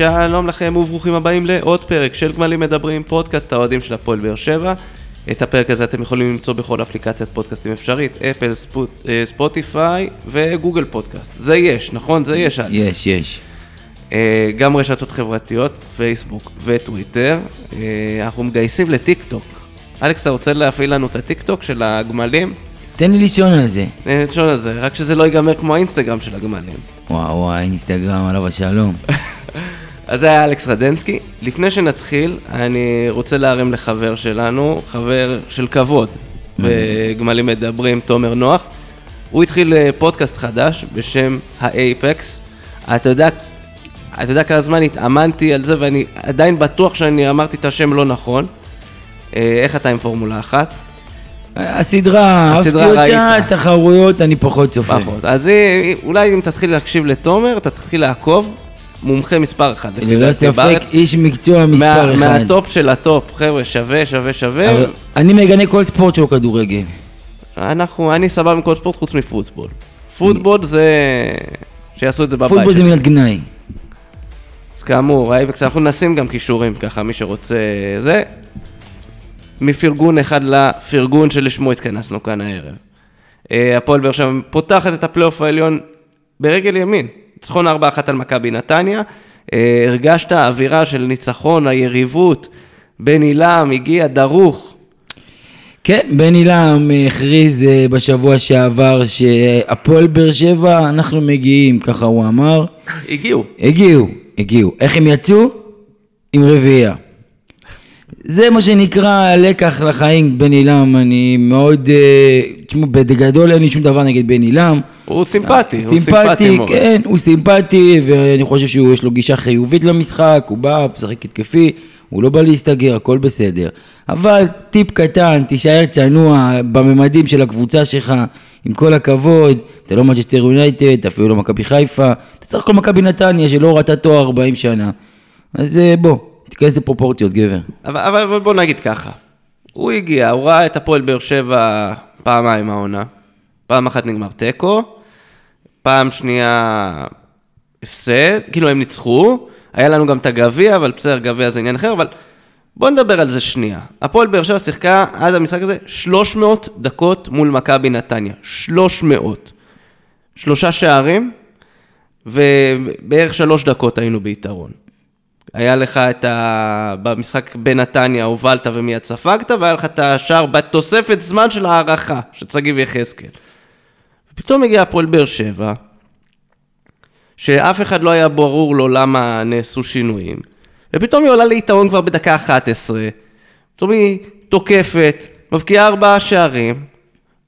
שלום לכם וברוכים הבאים לעוד פרק של גמלים מדברים, פודקאסט האוהדים של הפועל באר שבע. את הפרק הזה אתם יכולים למצוא בכל אפליקציית פודקאסטים אפשרית, אפל, ספוט, אה, ספוטיפיי וגוגל פודקאסט. זה יש, נכון? זה יש. יש, יש. אה, גם רשתות חברתיות, פייסבוק וטוויטר. אה, אנחנו מגייסים לטיק טוק. אלכס, אתה רוצה להפעיל לנו את הטיק טוק של הגמלים? תן לי לישון על זה. אה, תישן על זה, רק שזה לא ייגמר כמו האינסטגרם של הגמלים. וואו וואי, אינסטגרם, עליו השלום. אז זה היה אלכס רדנסקי. לפני שנתחיל, אני רוצה להרים לחבר שלנו, חבר של כבוד, בגמלים מדברים, תומר נוח. הוא התחיל אה, פודקאסט חדש בשם האייפקס. אתה יודע, אתה יודע כמה זמן התאמנתי על זה ואני עדיין בטוח שאני אמרתי את השם לא נכון. אה, איך אתה עם פורמולה אחת? הסדרה, אהבתי הסדרה אותה, ראית. תחרויות, אני פחות צופה. פחות. אז היא- אולי אם תתחיל להקשיב לתומר, תתחיל לעקוב. מומחה מספר אחת, לפי ללא דעתי ספק, בארץ. איש מקצוע מספר מה- אחד. מהטופ של הטופ, חבר'ה, שווה, שווה, שווה. אבל אני מגנה כל ספורט שהוא כדורגל. אנחנו, אני סבבה עם כל ספורט חוץ מ football. football זה... שיעשו את זה בבית. פוטבול זה מילת גנאי. אז כאמור, האייבקס, אנחנו נשים גם קישורים ככה, מי שרוצה זה. מפרגון אחד לפרגון שלשמו התכנסנו כאן הערב. אה, הפועל באר שבע פותחת את הפלייאוף העליון ברגל ימין. ניצחון 4-1 על מכבי נתניה. אה, הרגשת אווירה של ניצחון, היריבות. בן עילם הגיע דרוך. כן, בן עילם הכריז אה, בשבוע שעבר שהפועל באר שבע, אנחנו מגיעים, ככה הוא אמר. הגיעו. הגיעו, הגיעו. איך הם יצאו? עם רביעייה. זה מה שנקרא לקח לחיים בני לם, אני מאוד, אה, תשמעו, בגדול אין לי שום דבר נגד בני לם. הוא סימפטי, הוא סימפטי מאוד. כן, הוא סימפטי, ואני חושב שיש לו גישה חיובית למשחק, הוא בא, משחק התקפי, הוא לא בא להסתגר, הכל בסדר. אבל טיפ קטן, תישאר צנוע בממדים של הקבוצה שלך, עם כל הכבוד, אתה לא מנצ'סטר יונייטד, אפילו לא מכבי חיפה, אתה סך הכל מכבי נתניה שלא ראתה תואר 40 שנה. אז אה, בוא, תיכנס לפרופורציות, גבר. אבל, אבל, בוא נגיד ככה, הוא הגיע, הוא ראה את הפועל באר שבע פעמיים העונה. פעם אחת נגמר תיקו, פעם שנייה הפסד, כאילו הם ניצחו, היה לנו גם את הגביע, אבל בסדר, גביע זה עניין אחר, אבל בוא נדבר על זה שנייה. הפועל באר שבע שיחקה עד המשחק הזה 300 דקות מול מכבי נתניה. 300. שלושה שערים, ובערך שלוש דקות היינו ביתרון. היה לך את ה... במשחק בנתניה הובלת ומיד ספגת, והיה לך את השער בתוספת זמן של הערכה, של שגיב יחזקאל. ופתאום הגיע הפועל באר שבע, שאף אחד לא היה ברור לו למה נעשו שינויים, ופתאום היא עולה ליתרון כבר בדקה 11, פתאום היא תוקפת, מבקיעה ארבעה שערים.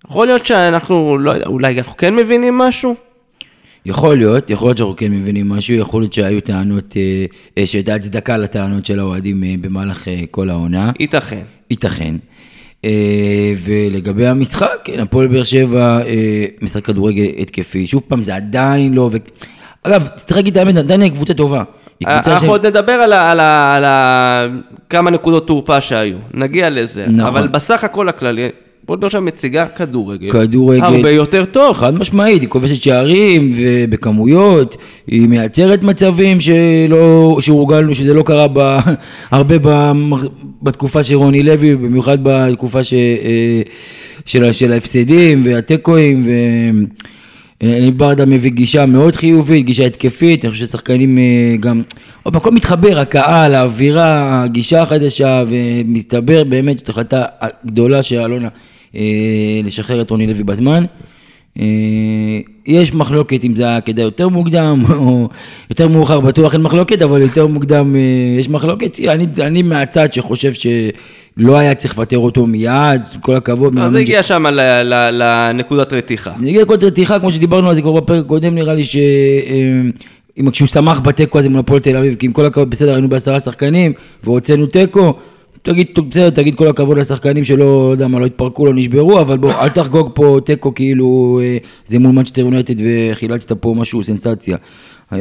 יכול להיות שאנחנו, לא יודע, אולי אנחנו כן מבינים משהו? יכול להיות, יכול להיות שאנחנו כן מבינים משהו, יכול להיות שהיו טענות, אה, אה, שהייתה הצדקה לטענות של האוהדים אה, במהלך כל העונה. ייתכן. ייתכן. ולגבי המשחק, כן, הפועל באר שבע משחק כדורגל התקפי. שוב פעם, זה עדיין לא... ו... אגב, צריך להגיד את האמת, עדיין היא קבוצה טובה. אנחנו עוד נדבר על, ה, על, ה, על ה, כמה נקודות תורפה שהיו, נגיע לזה. נכון. אבל בסך הכל הכללי, הפועל באר שבע מציגה כדורגל. כדורגל. הרבה יותר טוב. חד משמעית, היא כובשת שערים ובכמויות, היא מייצרת מצבים שלא, שהורגלנו, שזה לא קרה ב, הרבה ב, בתקופה של רוני לוי, במיוחד בתקופה ש, אה, של, של ההפסדים והתיקואים. ו... ניב ברדה מביא גישה מאוד חיובית, גישה התקפית, אני חושב ששחקנים אה, גם, עוד פעם, הכל מתחבר, הקהל, האווירה, הגישה החדשה, ומסתבר באמת זאת החלטה גדולה של אלונה אה, לשחרר את רוני לוי בזמן. אה, יש מחלוקת אם זה היה כדאי יותר מוקדם, או יותר מאוחר בטוח אין מחלוקת, אבל יותר מוקדם אה, יש מחלוקת. אני, אני מהצד שחושב שלא היה צריך לפטר אותו מיד, כל הכבוד. אז זה ש- הגיע שם ל- ל- לנקודת רתיחה. זה הגיע לכל רתיחה, כמו שדיברנו על זה כבר בפרק הקודם, נראה לי ש... אה, אם כשהוא שמח בתיקו הזה מול הפועל תל אביב, כי עם כל הכבוד, בסדר, היינו בעשרה שחקנים, והוצאנו תיקו, תגיד, בסדר, תגיד כל הכבוד לשחקנים שלא, לא יודע מה, לא התפרקו, לא נשברו, אבל בוא, אל תחגוג פה תיקו כאילו אה, זה מול מנצ'סטר יונייטד וחילצת פה משהו, סנסציה. אה,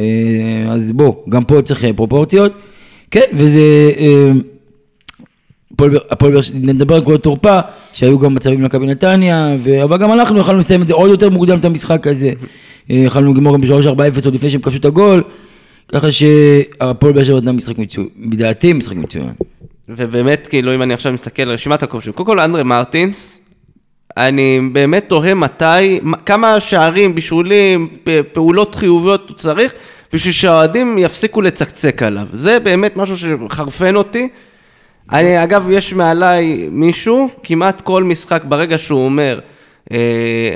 אז בוא, גם פה צריך אה, פרופורציות. כן, וזה... הפועל באר- שבע, נדבר על נקודות תורפה, שהיו גם מצבים למכבי נתניה, ו... אבל גם אנחנו יכלנו לסיים את זה עוד יותר מוקדם את המשחק הזה. יכלנו לגמור גם ב-3-4-0 עוד לפני שהם כבשו את הגול. ככה שהפועל באר שבע נתנה משחק מצוין, לדעתי משחק מצוין. ובאמת, כאילו, אם אני עכשיו מסתכל על רשימת הכובשים, קודם כל אנדרה מרטינס, אני באמת תוהה מתי, כמה שערים, בישולים, פעולות חיוביות הוא צריך, בשביל שהאוהדים יפסיקו לצקצק עליו. זה באמת משהו שחרפן אותי. אני, אגב, יש מעליי מישהו, כמעט כל משחק, ברגע שהוא אומר, אה,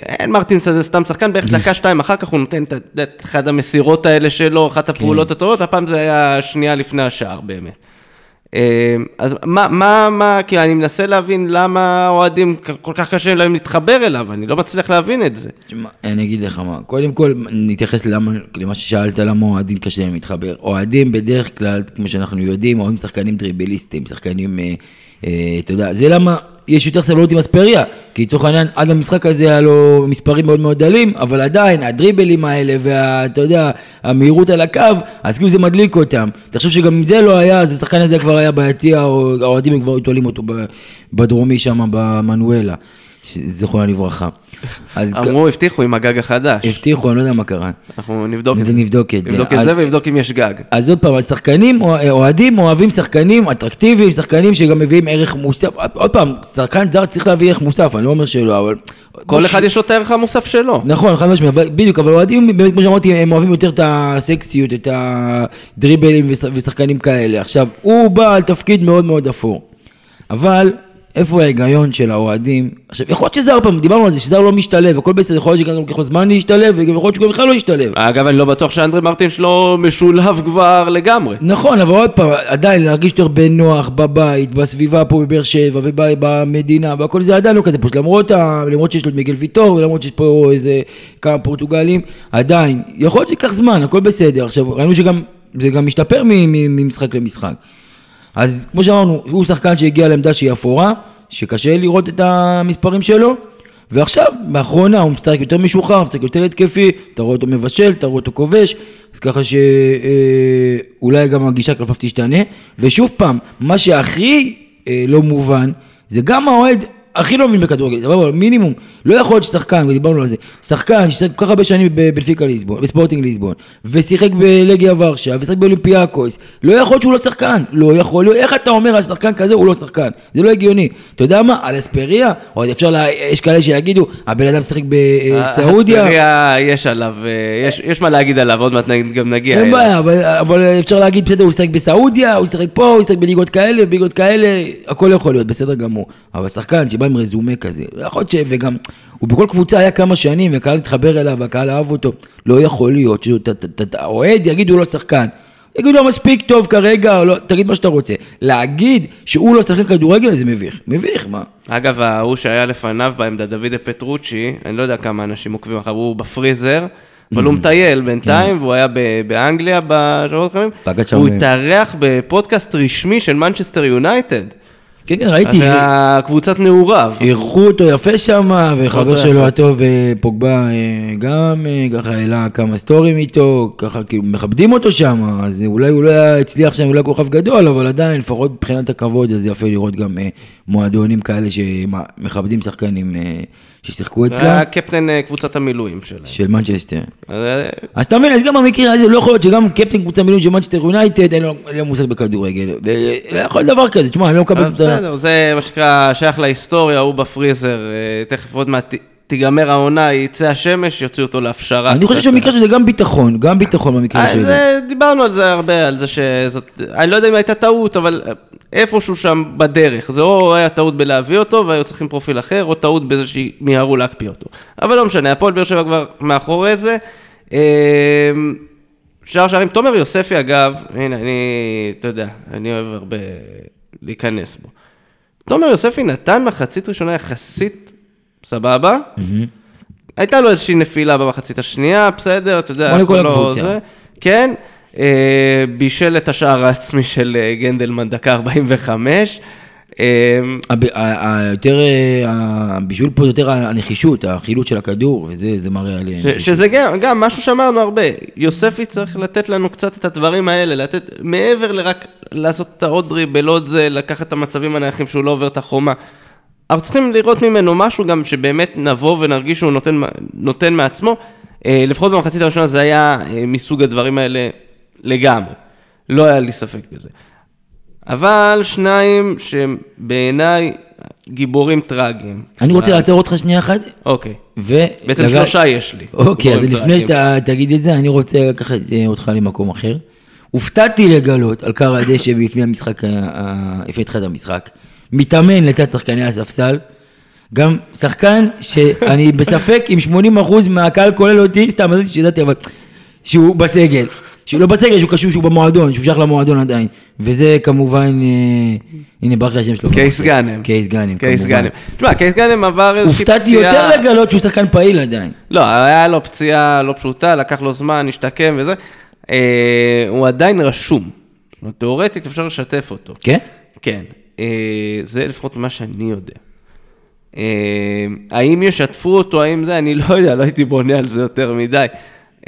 אין מרטינס הזה סתם שחקן, בערך דקה, שתיים אחר כך הוא נותן את אחת המסירות האלה שלו, אחת הפעולות כן. הטובות, הפעם זה היה שנייה לפני השער באמת. אה, אז מה, מה, מה, כי אני מנסה להבין למה האוהדים כל כך קשה להם להתחבר אליו, אני לא מצליח להבין את זה. תשמע, אני אגיד לך מה, קודם כל נתייחס למה, למה ששאלת, למה אוהדים קשה להם להתחבר. אוהדים בדרך כלל, כמו שאנחנו יודעים, אוהדים שחקנים דריבליסטים, שחקנים, אה, אתה יודע, זה למה יש יותר סבלנות עם אספריה, כי לצורך העניין, עד המשחק הזה היה לו מספרים מאוד מאוד דלים, אבל עדיין, הדריבלים האלה, ואתה יודע, המהירות על הקו, אז כאילו זה מדליק אותם. תחשוב שגם אם זה לא היה, אז השחקן הזה כבר היה ביציע, או האוהדים כבר היו תולים אותו בדרומי שם, במנואלה. זיכרונה לברכה. אמרו, הבטיחו עם הגג החדש. הבטיחו, אני לא יודע מה קרה. אנחנו נבדוק את זה. נבדוק את זה. נבדוק את זה ונבדוק אם יש גג. אז עוד פעם, השחקנים, אוהדים אוהבים שחקנים אטרקטיביים, שחקנים שגם מביאים ערך מוסף. עוד פעם, שחקן זר צריך להביא ערך מוסף, אני לא אומר שלא, אבל... כל אחד יש לו את הערך המוסף שלו. נכון, חד משמעית, בדיוק, אבל אוהדים, באמת, כמו שאמרתי, הם אוהבים יותר את הסקסיות, את הדריבלים ושחקנים כאלה. עכשיו, הוא בא על תפקיד מאוד מאוד אפור. אבל איפה ההיגיון של האוהדים? עכשיו, יכול להיות שזר פעם, דיברנו על זה, שזר לא משתלב, הכל בסדר, יכול להיות שגם לוקח לו זמן להשתלב, וגם יכול להיות שהוא בכלל לא ישתלב. אגב, אני לא בטוח שאנדרי מרטין שלו משולב כבר לגמרי. נכון, אבל עוד פעם, עדיין להרגיש יותר בנוח בבית, בסביבה פה בבאר שבע, ובמדינה, והכל זה עדיין לא כזה פשוט, למרות, ה... למרות שיש לו את מיגל ויטור, ולמרות שיש פה איזה כמה פורטוגלים, עדיין, יכול להיות שיקח זמן, הכל בסדר. עכשיו, ראינו שגם, זה גם משתפר ממשחק למשחק. אז כמו שאמרנו, הוא שחקן שהגיע לעמדה שהיא אפורה, שקשה לראות את המספרים שלו, ועכשיו, באחרונה הוא משחק יותר משוחרר, משחק יותר התקפי, אתה רואה אותו מבשל, אתה רואה אותו כובש, אז ככה שאולי אה, גם הגישה כלפיו תשתנה, ושוב פעם, מה שהכי אה, לא מובן, זה גם האוהד הכי לא מבין בכדורגל, סבבה, מינימום, לא יכול להיות ששחקן, ודיברנו על זה, שחקן ששיחק כל כך הרבה שנים בנפיקה ליסבון, בספורטינג ליסבון, ושיחק בלגיה ורשה, ושיחק באולימפיאקוס, לא יכול להיות שהוא לא שחקן, לא יכול להיות, איך אתה אומר על שחקן כזה הוא לא שחקן, זה לא הגיוני, אתה יודע מה, על אספריה, או אפשר, לה, יש כאלה שיגידו, הבן אדם שיחק בסעודיה, אספריה יש עליו, אה, יש, יש מה להגיד עליו, עוד מעט גם נגיע אין בעיה, אבל, אבל אפשר להגיד, בסדר, הוא שיחק בסעודיה, הוא שיחק פה, הוא שיחק בליגות כאלה, בליגות כאלה, הכל יכול להיות, בסדר גמור, אבל שחקן שבא עם רזומה כזה. יכול להיות ש... וגם, הוא בכל קבוצה היה כמה שנים, והקהל התחבר אליו, והקהל אהב אותו. לא יכול להיות שהאוהד יגיד הוא לא שחקן. יגידו לו מספיק טוב כרגע, לא, תגיד מה שאתה רוצה. להגיד שהוא לא שחקן כדורגל זה מביך. מביך, מה? אגב, ההוא שהיה לפניו בעמדה, דוידה פטרוצ'י, אני לא יודע כמה אנשים עוקבים אחריו, הוא בפריזר. אבל הוא מטייל בינתיים, כן. והוא היה באנגליה בשבועות הקודמים. הוא התארח בפודקאסט רשמי של מנצ'סטר יונייטד. כן, כן, ראיתי. הקבוצת נעוריו. אירחו אותו יפה שם, וחבר שלו הטוב אה, פוגבה אה, גם, אה, ככה העלה כמה סטורים איתו, ככה כאילו מכבדים אותו שם, אז אולי הוא לא הצליח שם, אולי כוכב גדול, אבל עדיין, לפחות מבחינת הכבוד, אז יפה לראות גם מועדונים כאלה שמכבדים שחקנים. ששיחקו אצלה. זה היה קפטן אה, קבוצת המילואים שלהם. של מנצ'סטר. אה, אז אתה מבין, אז גם במקרה הזה לא יכול להיות שגם קפטן קבוצת המילואים של מנצ'סטר יונייטד, אין לו מושג בכדורגל. ולא יכול דבר כזה, תשמע, אני לא מקבל את זה. בסדר, זה מה שנקרא שייך להיסטוריה, הוא בפריזר, אה, תכף עוד מעט תיגמר העונה, יצא השמש, יוציאו אותו להפשרה. אני חושב שבמקרה שזה גם ביטחון, גם ביטחון במקרה שלי. דיברנו על זה הרבה, על זה שזאת, אני לא יודע אם הייתה טעות, אבל איפשהו שם בדרך. זה או היה טעות בלהביא אותו והיו צריכים פרופיל אחר, או טעות בזה שמיהרו להקפיא אותו. אבל לא משנה, הפועל באר שבע כבר מאחורי זה. אמ, שער שערים, תומר יוספי אגב, הנה, אני, אתה יודע, אני אוהב הרבה להיכנס בו. תומר יוספי נתן מחצית ראשונה יחסית סבבה. הייתה לו איזושהי נפילה במחצית השנייה, בסדר, אתה יודע, לכל לא הקבוצה. כן, אה, בישל את השער העצמי של אה, גנדלמן דקה 45. יותר, הבישול פה יותר הנחישות, החילוץ של הכדור, וזה מראה על... שזה גם, גם משהו שאמרנו הרבה, יוספי צריך לתת לנו קצת את הדברים האלה, לתת, מעבר לרק לעשות את העוד דריבל, עוד זה, לקחת את המצבים הנייחים שהוא לא עובר את החומה. אנחנו צריכים לראות ממנו משהו גם שבאמת נבוא ונרגיש שהוא נותן, נותן מעצמו. לפחות במחצית הראשונה זה היה מסוג הדברים האלה לגמרי. לא היה לי ספק בזה. אבל שניים שהם בעיניי גיבורים טרגיים. אני רוצה לעצור אותך שנייה אחת. אוקיי. ו... בעצם לגע- שלושה יש לי. אוקיי, אז גיבורים לפני. שאתה תגיד את זה, אני רוצה לקחת אה, אותך למקום אחר. הופתעתי לגלות על כר הדשא לפני המשחק, לפני תחילת המשחק, מתאמן לצד שחקני הספסל, גם שחקן שאני בספק אם 80% מהקהל כולל אותי, סתם, אז שידעתי, אבל שהוא בסגל. שהוא לא בסגל, שהוא קשור, שהוא במועדון, שהוא שייך למועדון עדיין. וזה כמובן, אה, הנה ברח לי השם שלו. קייס גאנם. קייס גאנם, קייס. גאנם. תשמע, קייס גאנם עבר איזושהי פציעה... הופתעתי יותר לגלות שהוא שחקן פעיל עדיין. לא, היה לו פציעה לא פשוטה, לקח לו זמן, השתקם וזה. אה, הוא עדיין רשום. תיאורטית אפשר לשתף אותו. כן? כן. אה, זה לפחות מה שאני יודע. אה, האם ישתפו אותו, האם זה, אני לא יודע, לא הייתי בונה על זה יותר מדי.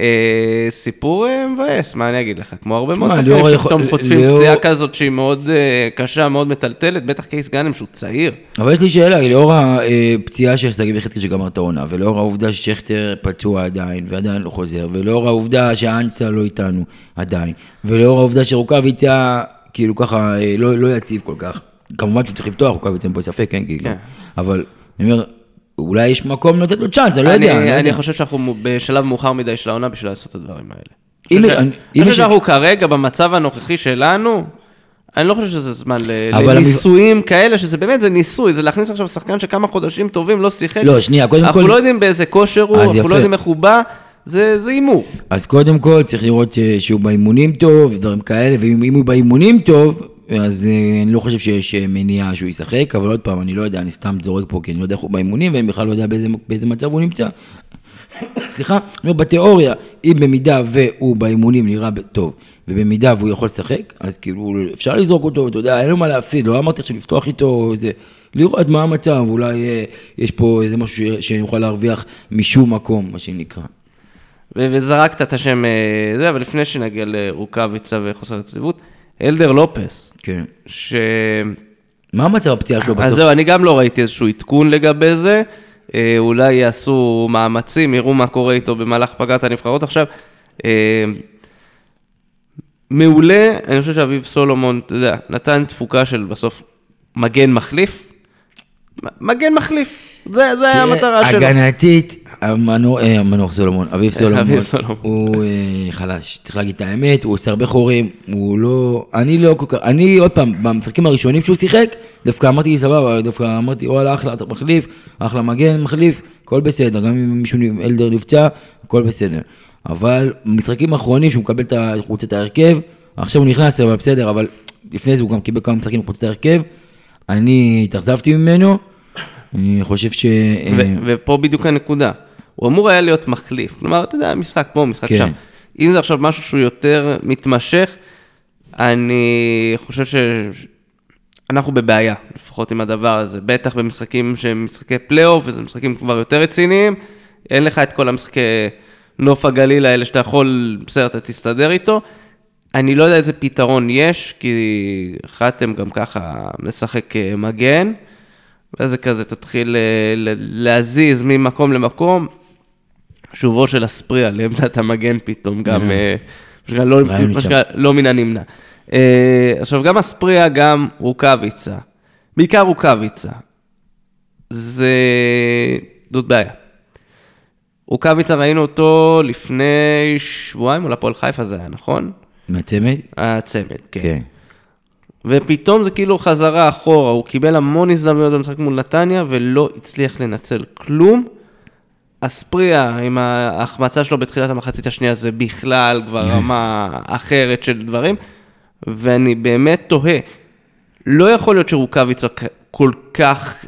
אה, סיפור מבאס, מה אני אגיד לך? כמו הרבה מאוד שחקנים שפתאום חוטפים פציעה כזאת שהיא מאוד קשה, מאוד מטלטלת, בטח קייס גאנם שהוא צעיר. אבל יש לי שאלה, לאור הפציעה של שגיב יחזקאל שגמר את העונה, ולאור העובדה ששכטר פצוע עדיין, ועדיין לא חוזר, ולאור העובדה שאנסה לא איתנו עדיין, ולאור העובדה שרוקאביצה, כאילו ככה, לא, לא יציב כל כך. כמובן שהוא צריך לפתוח, רוקאביצה אין פה ספק, כן, כאילו. כן. אבל אני אומר, אולי יש מקום לתת לו צ'אנס, אני לא יודע, אני לא אני. חושב שאנחנו בשלב מאוחר מדי של העונה בשביל לעשות את הדברים האלה. אני חושב שאנחנו כרגע, במצב הנוכחי שלנו, אני לא חושב שזה זמן לניסויים כאלה, שזה באמת, זה ניסוי, זה להכניס עכשיו שחקן שכמה חודשים טובים לא שיחק. לא, שנייה, קודם אנחנו כל- לא יודעים באיזה כושר הוא, אנחנו. לא יודעים איך הוא בא, זה הימור. אז קודם כל צריך לראות אה, שהוא באימונים טוב, ודברים כאלה, ואם אם הוא באימונים טוב, אז אה, אני לא חושב שיש אה, מניעה שהוא ישחק, אבל עוד פעם, אני לא יודע, אני סתם זורק פה, כי אני לא יודע איך הוא באימונים, ואני בכלל לא יודע באיזה, באיזה מצב הוא נמצא. סליחה, אני אומר, בתיאוריה, אם במידה והוא באימונים נראה טוב, ובמידה והוא יכול לשחק, אז כאילו אפשר לזרוק אותו, אתה יודע, אין לו מה להפסיד, לא אמרתי עכשיו לפתוח איתו איזה, לראות מה המצב, אולי אה, יש פה איזה משהו ש- שנוכל להרוויח משום מקום, מה שנקרא. וזרקת את השם אה, זה, אבל לפני שנגיע לרוקאביצה וחוסר יציבות, אלדר לופס, כן. ש... מה המצב הפציעה שלו אז בסוף? זהו, אני גם לא ראיתי איזשהו עדכון לגבי זה. אה, אולי יעשו מאמצים, יראו מה קורה איתו במהלך פגרת הנבחרות עכשיו. אה, מעולה, אני חושב שאביב סולומון, אתה יודע, נתן תפוקה של בסוף מגן מחליף. מגן מחליף, זה, זה המטרה שלו. הגנתית, המנור, אה, סולומון, אביב סולומון. הוא אה, חלש, צריך להגיד את האמת, הוא עושה הרבה חורים, הוא לא, אני לא כל כך, אני עוד פעם, במשחקים הראשונים שהוא שיחק, דווקא אמרתי סבבה, דווקא אמרתי וואלה אחלה, אתה מחליף, אחלה מגן, מחליף, הכל בסדר, גם אם מישהו, אלדר נפצע, הכל בסדר. אבל במשחקים האחרונים שהוא מקבל את ה- הוא רוצה את ההרכב, עכשיו הוא נכנס, אבל בסדר, אבל לפני זה הוא גם קיבל כמה משחקים מחוץ להרכב, אני התאכזבתי ממנו, אני חושב ש... אה, ו- ופה בדיוק הנקודה. הוא אמור היה להיות מחליף. כלומר, אתה יודע, משחק פה, משחק כן. שם. אם זה עכשיו משהו שהוא יותר מתמשך, אני חושב שאנחנו בבעיה, לפחות עם הדבר הזה. בטח במשחקים שהם משחקי פלייאוף, וזה משחקים כבר יותר רציניים. אין לך את כל המשחקי נוף הגליל האלה שאתה יכול, בסדר, אתה תסתדר איתו. אני לא יודע איזה פתרון יש, כי חתם גם ככה משחק אה, מגן. ואז זה כזה, תתחיל אה, להזיז ממקום למקום. שובו של אספריה לעמדת המגן פתאום, גם, אה, לא, לא מן הנמנע. אה, עכשיו, גם אספריה, גם רוקאביצה, בעיקר רוקאביצה, זה... זאת בעיה. רוקאביצה, ראינו אותו לפני שבועיים, מול הפועל חיפה זה היה, נכון? מהצמד? הצמד, כן. כן. ופתאום זה כאילו חזרה אחורה, הוא קיבל המון הזדמנויות במשחק מול נתניה ולא הצליח לנצל כלום. אספריה עם ההחמצה שלו בתחילת המחצית השנייה זה בכלל כבר רמה אחרת של דברים, ואני באמת תוהה, לא יכול להיות שרוקאביצה כל כך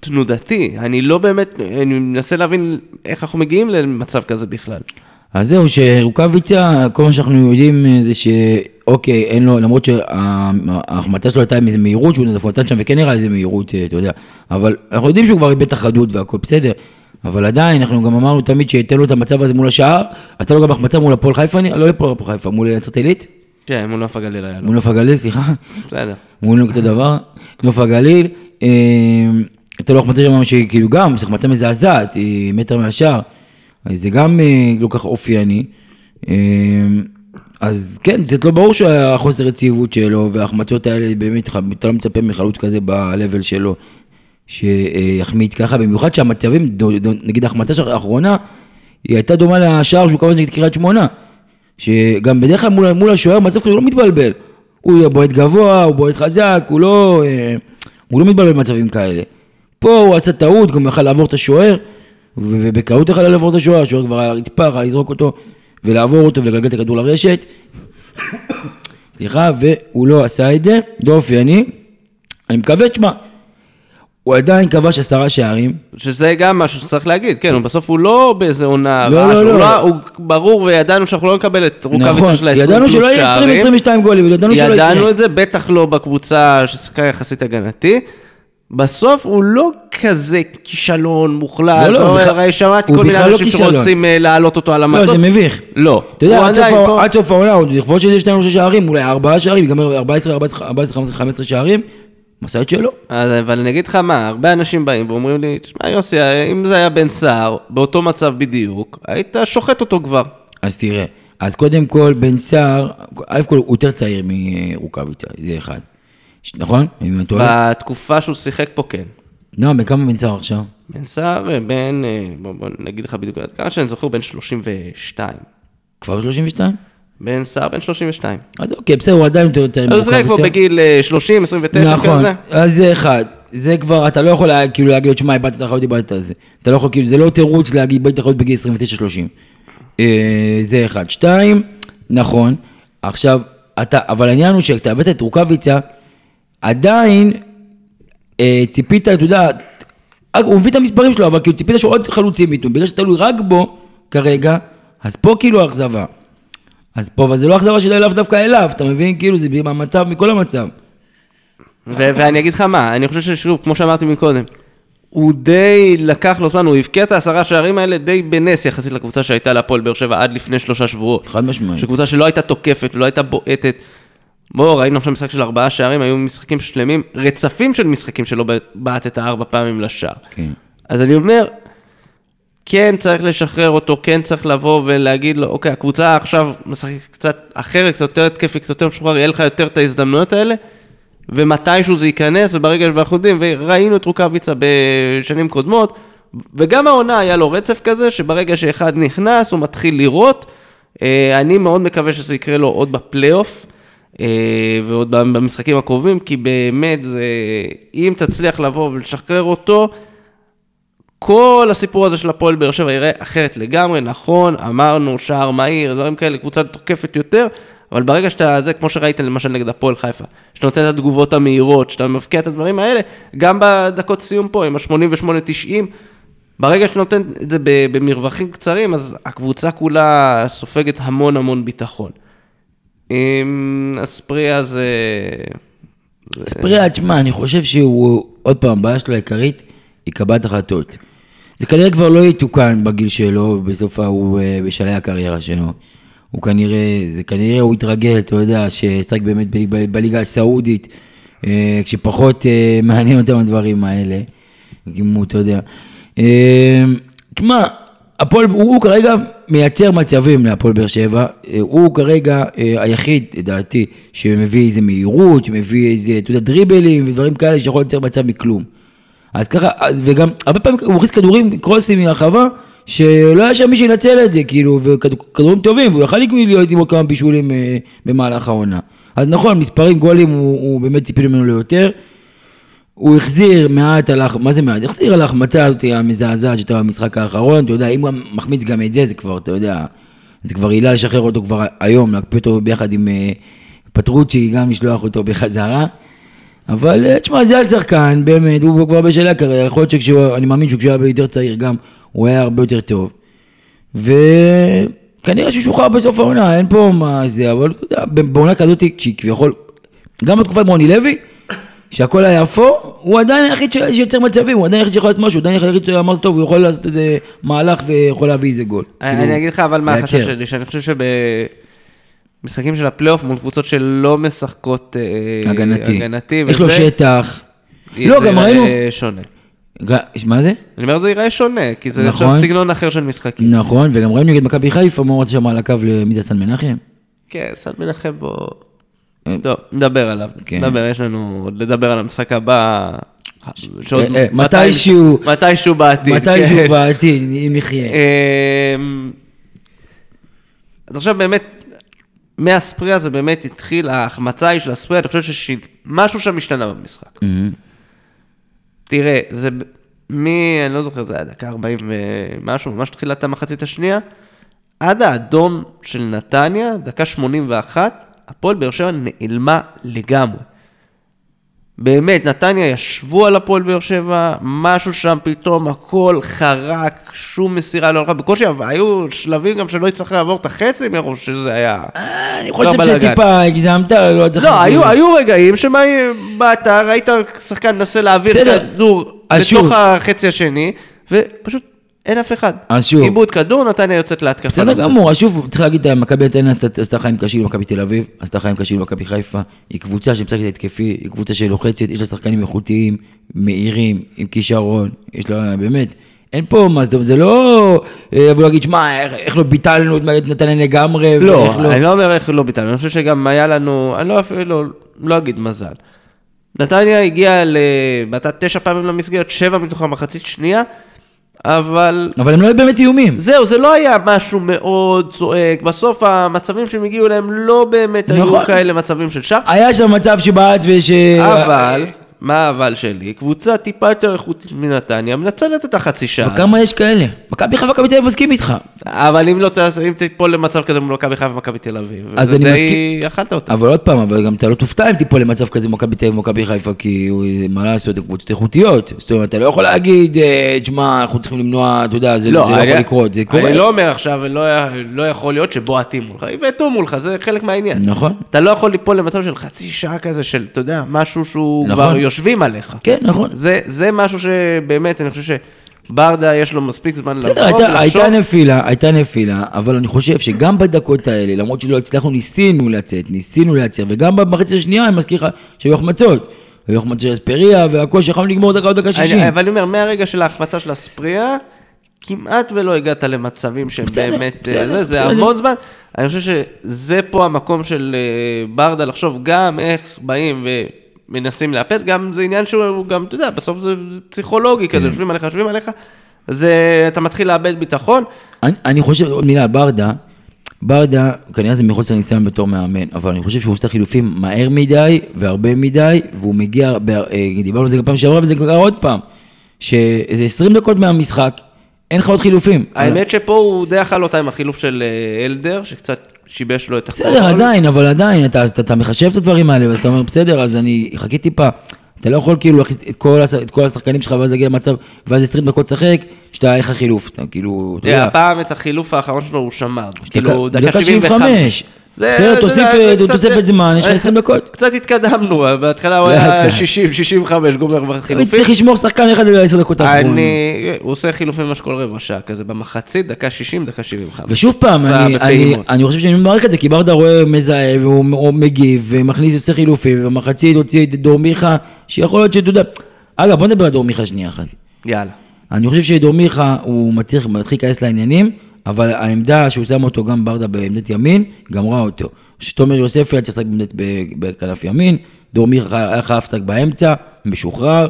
תנודתי, אני לא באמת, אני מנסה להבין איך אנחנו מגיעים למצב כזה בכלל. אז זהו, שרוקאביצה, כל מה שאנחנו יודעים אה, זה שאוקיי, אין לו, למרות שההחמצה שלו הייתה עם איזה מהירות, שהוא דווקא נתן שם וכן נראה איזה מהירות, אה, אתה יודע, אבל אנחנו יודעים שהוא כבר איבד את החדות והכל בסדר, אבל עדיין, אנחנו גם אמרנו תמיד שייתן לו את המצב הזה מול השער, הייתה לו גם החמצה מול הפועל חיפה, לא הפועל חיפה, מול נצרת עילית, כן, מול נוף הגליל היה לו, מול נוף הגליל, סליחה, בסדר. מול אותו דבר, נוף הגליל, אה, הייתה לו החמצה שם שהיא כאילו גם, זו החמצה מזעזעת, היא מטר מהשער, אז זה גם אה, לא כך אופייני. אה, אז כן, זה לא ברור שהחוסר יציבות שלו, וההחמצות האלה, באמת, אתה לא מצפה מחלוץ כזה ב-level שלו, שיחמיץ ככה, במיוחד שהמצבים, נגיד ההחמצה האחרונה, היא הייתה דומה לשער שהוא קבע נגד קריית שמונה, שגם בדרך כלל מול, מול השוער מצב כזה לא מתבלבל, הוא בועט גבוה, הוא בועט חזק, הוא לא, אה, הוא לא מתבלבל במצבים כאלה. פה הוא עשה טעות, גם יכל לעבור את השוער, ו- ובקלות יכל לעבור את השוער, השוער כבר היה על הרצפה, יכול לזרוק אותו ולעבור אותו ולגלגל את הכדור לרשת. סליחה, והוא לא עשה את זה, לא אופייני. אני מקווה, תשמע, הוא עדיין כבש עשרה שערים, שזה גם משהו שצריך להגיד, כן, הוא בסוף הוא לא באיזה עונה לא, רעה, לא, שהוא לא. הוא ברור וידענו שאנחנו לא נקבל את רוקאביצה נכון, של ה-20 ידענו פלוס שלא יהיה שערים. 20-22 גולים, ידענו שלא ידענו. את זה, בטח לא בקבוצה ששיחקה יחסית הגנתי. בסוף הוא לא כזה כישלון מוחלט, לא, לא, לא, הרי שמעתי כל מיני לא אנשים כישלון. שרוצים אה, להעלות אותו על המטוס. לא, זה מביך. לא, אתה יודע, הוא עד סוף העונה, עוד לכבוד שזה שתיים שלושה שערים, אולי ארבעה שערים, ייגמר 14, 14, 14, 15 שערים, את שלו. אז, אבל אני אגיד לך מה, הרבה אנשים באים ואומרים לי, תשמע יוסי, אם זה היה בן סער, באותו מצב בדיוק, היית שוחט אותו כבר. אז תראה, אז קודם כל, בן סער, א' כל הוא יותר צעיר מרוקאביצה, זה אחד. נכון? אם אני טועה? בתקופה שהוא שיחק פה כן. לא, בן כמה בן סער עכשיו? בן סער אה, בן, אה, בוא, בוא נגיד לך בדיוק, כמה שאני זוכר, בן 32. כבר 32? בן סער בן 32. אז אוקיי, בסדר, הוא עדיין יותר אז שיחק פה בגיל אה, 30, 29 נכון. אז זה אחד. זה כבר, אתה לא יכול כאילו להגיד לו, תשמע, איבדת את האחריות, איבדת את זה. אתה לא יכול, כאילו, זה לא תירוץ להגיד, איבדת את האחריות בגיל 29-30. אה, זה אחד. שתיים, נכון, עכשיו, אתה, אבל העניין הוא שכשאתה הבאת את רוקאביצה, עדיין אה, ציפית, אתה יודע, אה, הוא מביא את המספרים שלו, אבל כאילו ציפית שעוד חלוצים איתו, בגלל שתלוי רק בו כרגע, אז פה כאילו אכזבה. אז פה, אבל זה לא אכזבה שלה לאו דווקא אליו, אתה מבין? כאילו, זה מהמצב, מכל המצב. ואני אגיד לך מה, אני חושב ששוב, כמו שאמרתי מקודם, הוא די לקח לו זמן, הוא הבקיע את העשרה שערים האלה די בנס יחסית לקבוצה שהייתה להפועל באר שבע עד לפני שלושה שבועות. חד משמעית. שקבוצה שלא הייתה תוקפת ולא הייתה בועטת. בואו, ראינו עכשיו משחק של ארבעה שערים, היו משחקים שלמים, רצפים של משחקים שלא בעטת ארבע פעמים לשער. כן. אז אני אומר, כן צריך לשחרר אותו, כן צריך לבוא ולהגיד לו, אוקיי, הקבוצה עכשיו משחקת קצת אחרת, קצת יותר התקפי, קצת יותר משוחרר, יהיה לך יותר את ההזדמנויות האלה, ומתישהו זה ייכנס, וברגע שאנחנו יודעים, וראינו את רוקאביצה בשנים קודמות, וגם העונה היה לו רצף כזה, שברגע שאחד נכנס, הוא מתחיל לראות. אה, אני מאוד מקווה שזה יקרה לו עוד בפלייאוף. אה, ועוד במשחקים הקרובים, כי באמת, אם תצליח לבוא ולשחרר אותו, כל הסיפור הזה של הפועל באר שבע יראה אחרת לגמרי, נכון, אמרנו, שער מהיר, דברים כאלה, קבוצה תוקפת יותר, אבל ברגע שאתה, זה כמו שראית למשל נגד הפועל חיפה, שאתה נותן את התגובות המהירות, שאתה מבקיע את הדברים האלה, גם בדקות סיום פה, עם ה-88-90, ברגע שאתה נותן את זה במרווחים קצרים, אז הקבוצה כולה סופגת המון המון ביטחון. עם אספריה זה... אספריה, תשמע, אני חושב שהוא, עוד פעם, הבעיה שלו העיקרית היא קבלת החלטות. זה כנראה כבר לא יתוקן בגיל שלו, בסוף הוא אה, בשלהי הקריירה שלו. הוא כנראה, זה כנראה הוא התרגל, אתה יודע, ששחק באמת בליגה הסעודית, אה, כשפחות אה, מעניין אותם הדברים האלה. אם הוא, אתה יודע. תשמע, הפועל, הוא, כרגע מייצר מצבים להפועל באר שבע, הוא כרגע היחיד, לדעתי, שמביא איזה מהירות, שמביא איזה, אתה יודע, דריבלים ודברים כאלה שיכול לייצר מצב מכלום. אז ככה, וגם הרבה פעמים הוא מכניס כדורים, קרוסים מהרחבה, שלא היה שם מי שינצל את זה, כאילו, וכדורים טובים, והוא יכל להיות עם עוד כמה בישולים אה, במהלך העונה. אז נכון, מספרים גולים, הוא, הוא באמת ציפינו ממנו ליותר. הוא החזיר מעט על, הח- מה זה מעט? החזיר על ההחמצה הזאת המזעזעת שהייתה במשחק האחרון, אתה יודע, אם הוא מחמיץ גם את זה, זה כבר, אתה יודע, זה כבר עילה לשחרר אותו כבר היום, להקפיא אותו ביחד עם אה, פטרוצ'י, גם לשלוח אותו בחזרה. אבל אה, תשמע, זה השחקן, באמת, הוא כבר בשלהי הקריירה, יכול להיות שכשהוא, אני מאמין שכשהוא היה יותר צעיר גם, הוא היה הרבה יותר טוב. וכנראה שהוא שוחרר בסוף העונה, אין פה מה זה, אבל אתה יודע, בעונה כזאת, שהיא כביכול, גם בתקופת רוני לוי, שהכל היה אפור, הוא עדיין היחיד שיוצר מצבים, הוא עדיין היחיד שיכול לעשות משהו, הוא עדיין היחיד שאמר טוב, הוא יכול לעשות איזה מהלך ויכול להביא איזה גול. אני כאילו, אגיד לך אבל מה החשש. שלי, שאני חושב שבמשחקים של הפלייאוף מול קבוצות שלא משחקות אה, הגנתי. הגנתי, יש לו שטח. זה לא, גם ראינו... שונה. ג- מה זה? אני אומר זה ייראה שונה, כי זה נכון. עכשיו סגנון אחר של משחקים. נכון, וגם ראינו נגד מכבי חיפה, רצה שם על הקו למי זה סן מנחם? כן, סן מנחם בו... אה, טוב, נדבר עליו. כן. נדבר, יש לנו עוד לדבר על המשחק הבא. אה, אה, מתישהו- מתישהו בעתיד. מתישהו כן. בעתיד, אם יחיה. אמ, אז עכשיו באמת, מהספריה זה באמת התחיל, ההחמצה היא של הספריה, אני חושב שמשהו שם השתנה במשחק. תראה, זה מ... אני לא זוכר, זה היה דקה 40 ומשהו, ממש תחילת המחצית השנייה, עד האדום של נתניה, דקה 81, הפועל באר שבע נעלמה לגמרי. באמת, נתניה ישבו על הפועל באר שבע, משהו שם פתאום, הכל חרק, שום מסירה לא הלכה, בקושי, אבל היו שלבים גם שלא יצטרך לעבור את החצי מרוב שזה היה... אני לא חושב בלאגן. שטיפה הגזמת, לא צריך... לא, היו, היו רגעים שמה, באת, ראית שחקן מנסה להעביר. כדור לתוך. החצי השני, ופשוט אין אף אחד. אז שוב. איבוד כדור, נתניה יוצאת להתקפה. בסדר. גמור, אז שוב, צריך להגיד, מכבי נתניה עשתה חיים קשים למכבי תל אביב, עשתה חיים קשים למכבי חיפה, היא קבוצה שמשחקת התקפי, היא קבוצה שלוחצת, יש לה שחקנים איכותיים, מהירים, עם כישרון, יש לה, באמת, אין פה, מה זה, זה לא אה, לבוא להגיד, שמע, איך- לא ביטלנו את נתניה לגמרי, ואיך לא, אני לא אומר איך לא ביטלנו, אני חושב שגם היה לנו, אני לא אפילו, לא, לא אגיד מזל. נתניה הגיעה לבעטה תשע פעמים למסגרת, שבע מתוך המחצית שנייה, אבל אבל הם לא היו באמת איומים. זהו, זה לא היה משהו מאוד צועק. בסוף המצבים שהם הגיעו אליהם לא באמת נכון. היו כאלה מצבים של שם. היה שם מצב שבעט וש... אבל, מה האבל שלי? קבוצה טיפה יותר איכותית מנתניה, מנצלת את החצי שעה. וכמה יש כאלה? מכבי חיפה ומכבי תל אביב מסכים איתך. אבל אם לא תעשה, אם תיפול למצב כזה מול מכבי חיפה ומכבי תל אביב, אז אני מסכים. אכלת אותה. אבל עוד פעם, אבל גם אתה לא תופתע אם תיפול למצב כזה מכבי תל אביב ומכבי חיפה, כי מה לעשות, הן קבוצות איכותיות. זאת אומרת, אתה לא יכול להגיד, אה, תשמע, אנחנו צריכים למנוע, אתה יודע, זה זה לא אני- יכול לקרות, זה קורה. אני לא אומר עכשיו, לא, לא יכול להיות שבועטים מולך, יבעטו מולך, זה חלק מהעניין. נכון. אתה לא יכול ליפול למצב של חצי שעה כזה, של, אתה יודע, משהו שהוא נכון. כבר יושבים עליך. כן, נכון. זה, זה משהו שבאמת, אני חושב שברדה יש לו מספיק זמן לבוא, בסדר, הייתה- לחשוב. הייתה נפילה, הייתה נפילה, אבל אני חושב שגם בדקות האלה, למרות שלא הצלחנו, ניסינו לצאת, ניסינו לייצר, וגם במחצית השנייה, אני מזכיר לך, שהיו החמצות. היו החמצות של אספריה, והכל שיכולנו לגמור דקה עוד דקה שישים. אני, אבל אני אומר, מהרגע של ההחמצה של הספריה, כמעט ולא הגעת למצבים שהם בסדר, באמת, בסדר, זה, זה בסדר. המון זמן. אני חושב שזה פה המקום של אה, ברדה לחשוב גם איך באים ומנסים לאפס, גם זה עניין שהוא גם, אתה יודע, בסוף זה פסיכולוגי כן. כזה, יושבים עליך, יושבים עליך, זה, אתה מתחיל לאבד ביטחון. אני, אני חושב, עוד מילה, ברדה, ברדה, כנראה זה מחוסר ניסיון בתור מאמן, אבל אני חושב שהוא עושה חילופים מהר מדי והרבה מדי, והוא מגיע, אה, דיברנו על זה גם פעם שעברה וזה קרה עוד פעם, שאיזה 20 דקות מהמשחק, אין לך עוד חילופים. האמת שפה הוא די אכל אותה עם החילוף של אה, אלדר, שקצת שיבש לו את הכל. בסדר, עדיין, אבל עדיין, אתה, אתה, אתה מחשב את הדברים האלה, ואז אתה אומר, בסדר, אז אני אחכה טיפה. אתה לא יכול כאילו להכניס את כל, את כל השחקנים שלך, ואז להגיע למצב, ואז 20 דקות לשחק, שאתה, אין לך חילוף. אתה כאילו, אתה יודע. הפעם את החילוף האחרון שלו הוא שמר. כאילו, דקה 75. זה- בסדר, תוסיף, אה, תוספת זמן, יש לך 20 דקות. קצת התקדמנו, בהתחלה הוא היה לאט. 60, 65, גומר כבר חילופים. צריך לשמור שחקן אחד לעשר דקות האחרונות. אני, הוא עושה חילופים ממש כל רבע שעה, כזה במחצית, דקה 60, דקה 75. ושוב פעם, אני, חושב שאני מעריך את זה, כי ברדה רואה, מזהה, והוא הוא מגיב, ומכניס עושה חילופים, ובמחצית הוציא את דור מיכה, שיכול להיות שאתה יודע... אגב, בוא נדבר על דור מיכה שנייה אחת. יאללה. אני חושב שדור מיכה, הוא מתחיל להיכנס לעניינים, אבל העמדה שהוא שם אותו, גם ברדה בעמדת ימין, גמרה אותו. שתומר יוספי היה צריך לשחק בכנף ימין, דור מיכה היה חייב לשחק באמצע, משוחרר,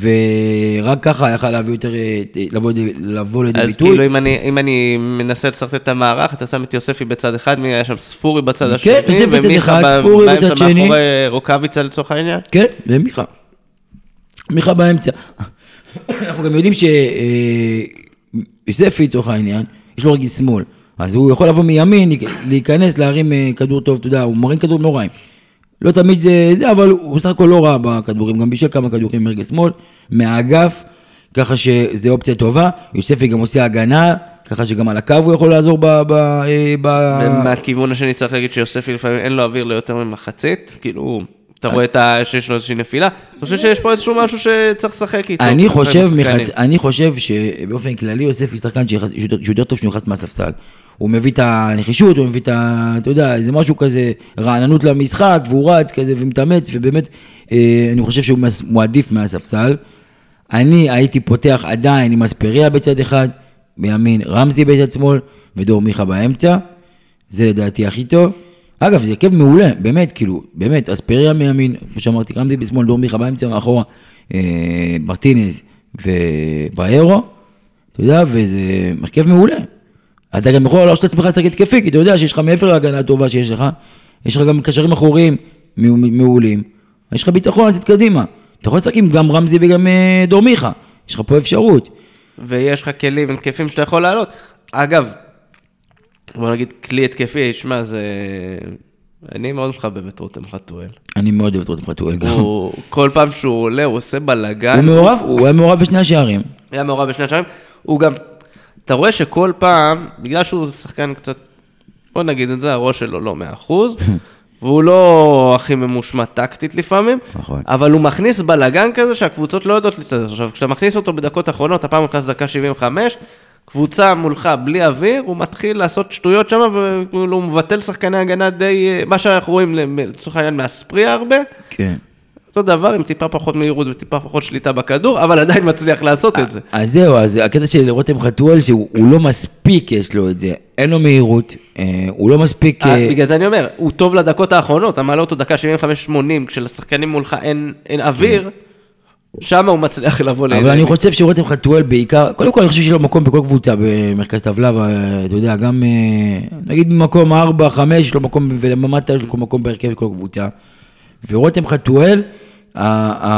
ורק ככה היה יכול להביא יותר, אה, לבוא, לבוא לידי אז ביטוי. כאילו, אם אני, אם אני מנסה לשחק את המערך, אתה שם את יוספי בצד אחד, מי היה שם ספורי בצד השני, כן, יוספי בצד אחד, ספורי בצד שני. מאחורי רוקאביצה לצורך העניין. כן, ומיכה. מיכה באמצע. אנחנו גם יודעים שיוספי, לצורך העניין, יש לו רגל שמאל. אז הוא יכול לבוא מימין, להיכנס, להרים אה, כדור טוב, אתה יודע, הוא מרים כדור רעים. לא תמיד זה, זה, אבל הוא בסך הכל לא רע בכדורים, גם בישל כמה כדורים מרגל שמאל, מהאגף, ככה שזה אופציה טובה. יוספי גם עושה הגנה, ככה שגם על הקו הוא יכול לעזור ב... ב, אה, ב ומהכיוון השני צריך להגיד שיוספי לפעמים אין לו אוויר ליותר ממחצית, כאילו, אתה רואה את ה... שיש לו איזושהי נפילה. אני חושב שיש פה איזשהו משהו שצריך לשחק איתו. אני חושב. אני חושב שבאופן כללי יוסף הוא שחקן שיותר טוב שהוא נכנס מהספסל. הוא מביא את הנחישות, הוא מביא את ה... אתה יודע, איזה משהו כזה, רעננות למשחק, והוא רץ כזה ומתאמץ, ובאמת, אה, אני חושב שהוא מס- מועדיף מהספסל. אני הייתי פותח עדיין עם אספריה בצד אחד, בימין רמזי בצד שמאל, ודור מיכה באמצע. זה לדעתי הכי טוב. אגב, זה הרכב מעולה, באמת, כאילו, באמת, אספריה מימין, כמו שאמרתי, רמזי בשמאל, דור מיכה באמצע, מאחורה, אה, מרטינז ובריירו, אתה יודע, וזה הרכב מעולה. אתה גם יכול להרשות לעצמך לשחק התקפי, כי אתה יודע שיש לך מעבר להגנה הטובה שיש לך, יש לך גם קשרים אחוריים מעולים, יש לך ביטחון לצאת קדימה. אתה יכול לשחק עם גם רמזי וגם אה, דור מיכה, יש לך פה אפשרות. ויש לך כלים התקפים שאתה יכול לעלות. אגב, בוא נגיד כלי התקפי, שמע, זה... אני מאוד מחבב את רותם חתואל. אני מאוד אוהב את רותם חתואל גם. הוא, כל פעם שהוא עולה, הוא עושה בלאגן. הוא מעורב, הוא היה מעורב בשני השערים. היה מעורב בשני השערים. הוא גם, אתה רואה שכל פעם, בגלל שהוא שחקן קצת, בוא נגיד את זה, הראש שלו לא מאה אחוז, והוא לא הכי ממושמע טקטית לפעמים, נכון. אבל הוא מכניס בלאגן כזה שהקבוצות לא יודעות להסתדר. עכשיו, כשאתה מכניס אותו בדקות האחרונות, הפעם נכנס דקה 75, קבוצה מולך בלי אוויר, הוא מתחיל לעשות שטויות שם, והוא מבטל שחקני הגנה די, אה, מה שאנחנו רואים לצורך העניין מהספריה הרבה, כן. אותו דבר עם טיפה פחות מהירות וטיפה פחות שליטה בכדור, אבל עדיין מצליח לעשות את זה. אז זהו, אז הקטע של רותם חתואל, שהוא הוא לא מספיק, יש לו את זה. אין לו מהירות, אה, הוא לא מספיק... אה, אה, בגלל זה אני אומר, הוא טוב לדקות האחרונות, אתה מעלה אותו דקה 75-80, כשלשחקנים מולך אין אין אוויר, שם הוא מצליח לבוא אבל אני חושב שרותם חתואל בעיקר, קודם כל אני חושב שיש לו מקום בכל קבוצה במרכז טבלה, ואתה יודע, גם אה, נגיד במקום 4, 5, יש לו מקום, ולמטה יש לו מקום בהרכב של כל קבוצה. ורותם חתואל,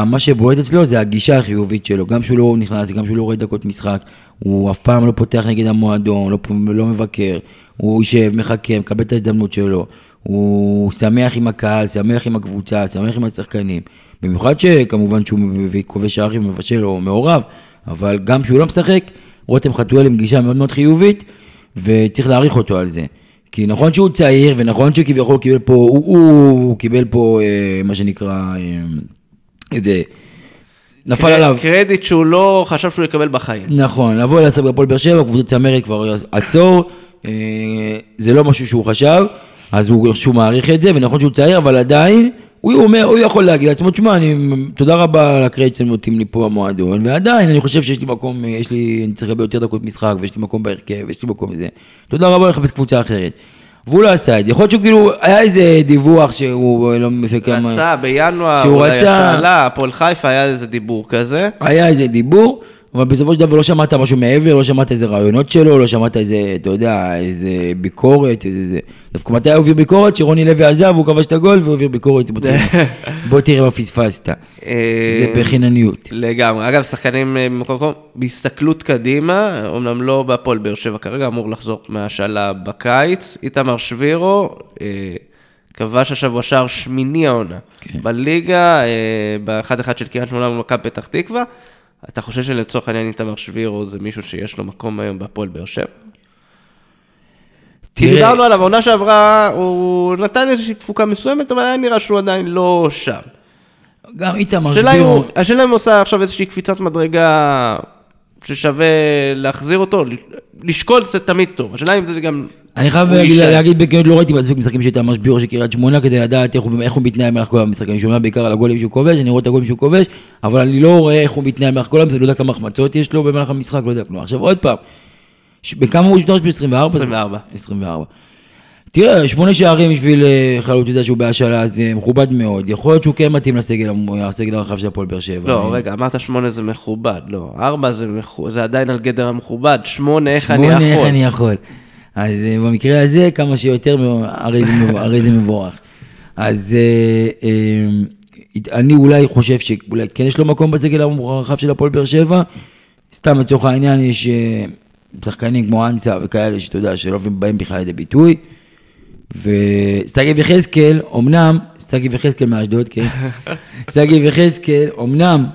מה שבועט אצלו זה הגישה החיובית שלו, גם שהוא לא נכנס, גם שהוא לא רואה דקות משחק, הוא אף פעם לא פותח נגד המועדון, לא, לא מבקר, הוא יושב, מחכה, מקבל את ההזדמנות שלו, הוא שמח עם הקהל, שמח עם הקבוצה, שמח עם השחקנים. במיוחד שכמובן שהוא כובש שערים, מבשל או מעורב, אבל גם כשהוא לא משחק, רותם חתואל עם גישה מאוד מאוד חיובית, וצריך להעריך אותו על זה. כי נכון שהוא צעיר, ונכון שכביכול קיבל פה, הוא, הוא, הוא קיבל פה אה, מה שנקרא, אה, איזה, נפל עליו. קרדיט שהוא לא חשב שהוא יקבל בחיים. נכון, לבוא להצב בהפועל באר שבע, קבוצת צמרת כבר עשור, אה, זה לא משהו שהוא חשב, אז הוא שהוא מעריך את זה, ונכון שהוא צעיר, אבל עדיין, הוא אומר, הוא יכול להגיד לעצמו, תשמע, אני, תודה רבה על הקרדיט שאתם נותנים לי פה במועדון, ועדיין אני חושב שיש לי מקום, אה, יש לי, אני צריך הרבה יותר דקות משחק, ויש לי מקום בהרכב, ויש לי מקום לזה. תודה רבה לחפש קבוצה אחרת. והוא לא עשה את זה. יכול להיות שהוא כאילו, היה איזה דיווח שהוא לא מפק כמה... רצה בינואר, שהוא רצה- השאלה, הפועל חיפה, היה איזה דיבור כזה. היה איזה דיבור, אבל בסופו של דבר לא שמעת משהו מעבר, לא שמעת איזה רעיונות שלו, לא שמעת איזה, אתה יודע, איזה ביקורת, איזה זה. דווקא מתי הוא העביר ביקורת? שרוני לוי עזב, הוא כבש את הגול והוא העביר ביקורת, בוא תראה, מה פספסת. אה, שזה בחינניות. לגמרי. אגב, שחקנים אה, במקום מקום, בהסתכלות קדימה, אומנם לא בהפועל באר שבע כרגע, אמור לחזור מהשאלה בקיץ. איתמר שבירו, אה, כבש השבוע שער שמיני העונה. כן. בליגה, אה, ב-1-1 של קריית שמונה מול מכבי פתח תקווה. אתה חושב שלצורך העניין איתמר שבירו זה מישהו שיש לו מקום היום בהפועל באר שבע? כי דיברנו עליו, העונה שעברה, הוא נתן איזושהי תפוקה מסוימת, אבל היה נראה שהוא עדיין לא שם. גם איתמר שבירו, השאלה אם הוא עושה עכשיו איזושהי קפיצת מדרגה ששווה להחזיר אותו, לשקול זה תמיד טוב. השאלה אם זה גם... אני חייב להגיד, בכנות, לא ראיתי מספיק משחקים של איתמר שבירו של קריית שמונה כדי לדעת איך הוא, מתנהל במהלך כל המשחק. אני שומע בעיקר על הגולים שהוא כובש, אני רואה את הגולים שהוא כובש, אבל אני לא רואה איך הוא מתנהל במהלך כל המשחק, לא יודע כמה החמצות יש לו במהלך המשחק, לא יודע כלום. עכשיו עוד פעם, בכמה הוא השתמש ב-24? 24. 24. תראה, שמונה שערים בשביל אה, חלוץ, אתה יודע שהוא בהשאלה, זה מכובד מאוד. יכול להיות שהוא כן מתאים לסגל הסגל הרחב של הפועל באר שבע. לא, רגע, אמרת שמונה זה מכובד. לא, ארבע זה מכו- זה עדיין על גדר המכובד. שמונה, איך אני שמונה, איך יכול? אני יכול. אז אה, במקרה הזה, כמה שיותר, הרי זה הרי זה מבורך. אז אה, אה, אני אולי חושב שאולי כן יש לו מקום בסגל הרחב של הפועל באר שבע. סתם לצורך העניין יש שחקנים כמו אנסה וכאלה שאתה יודע שלא באים בכלל לידי ביטוי. ושגיב יחזקאל, אמנם, שגיב יחזקאל מאשדוד, כן, שגיב יחזקאל, אמנם,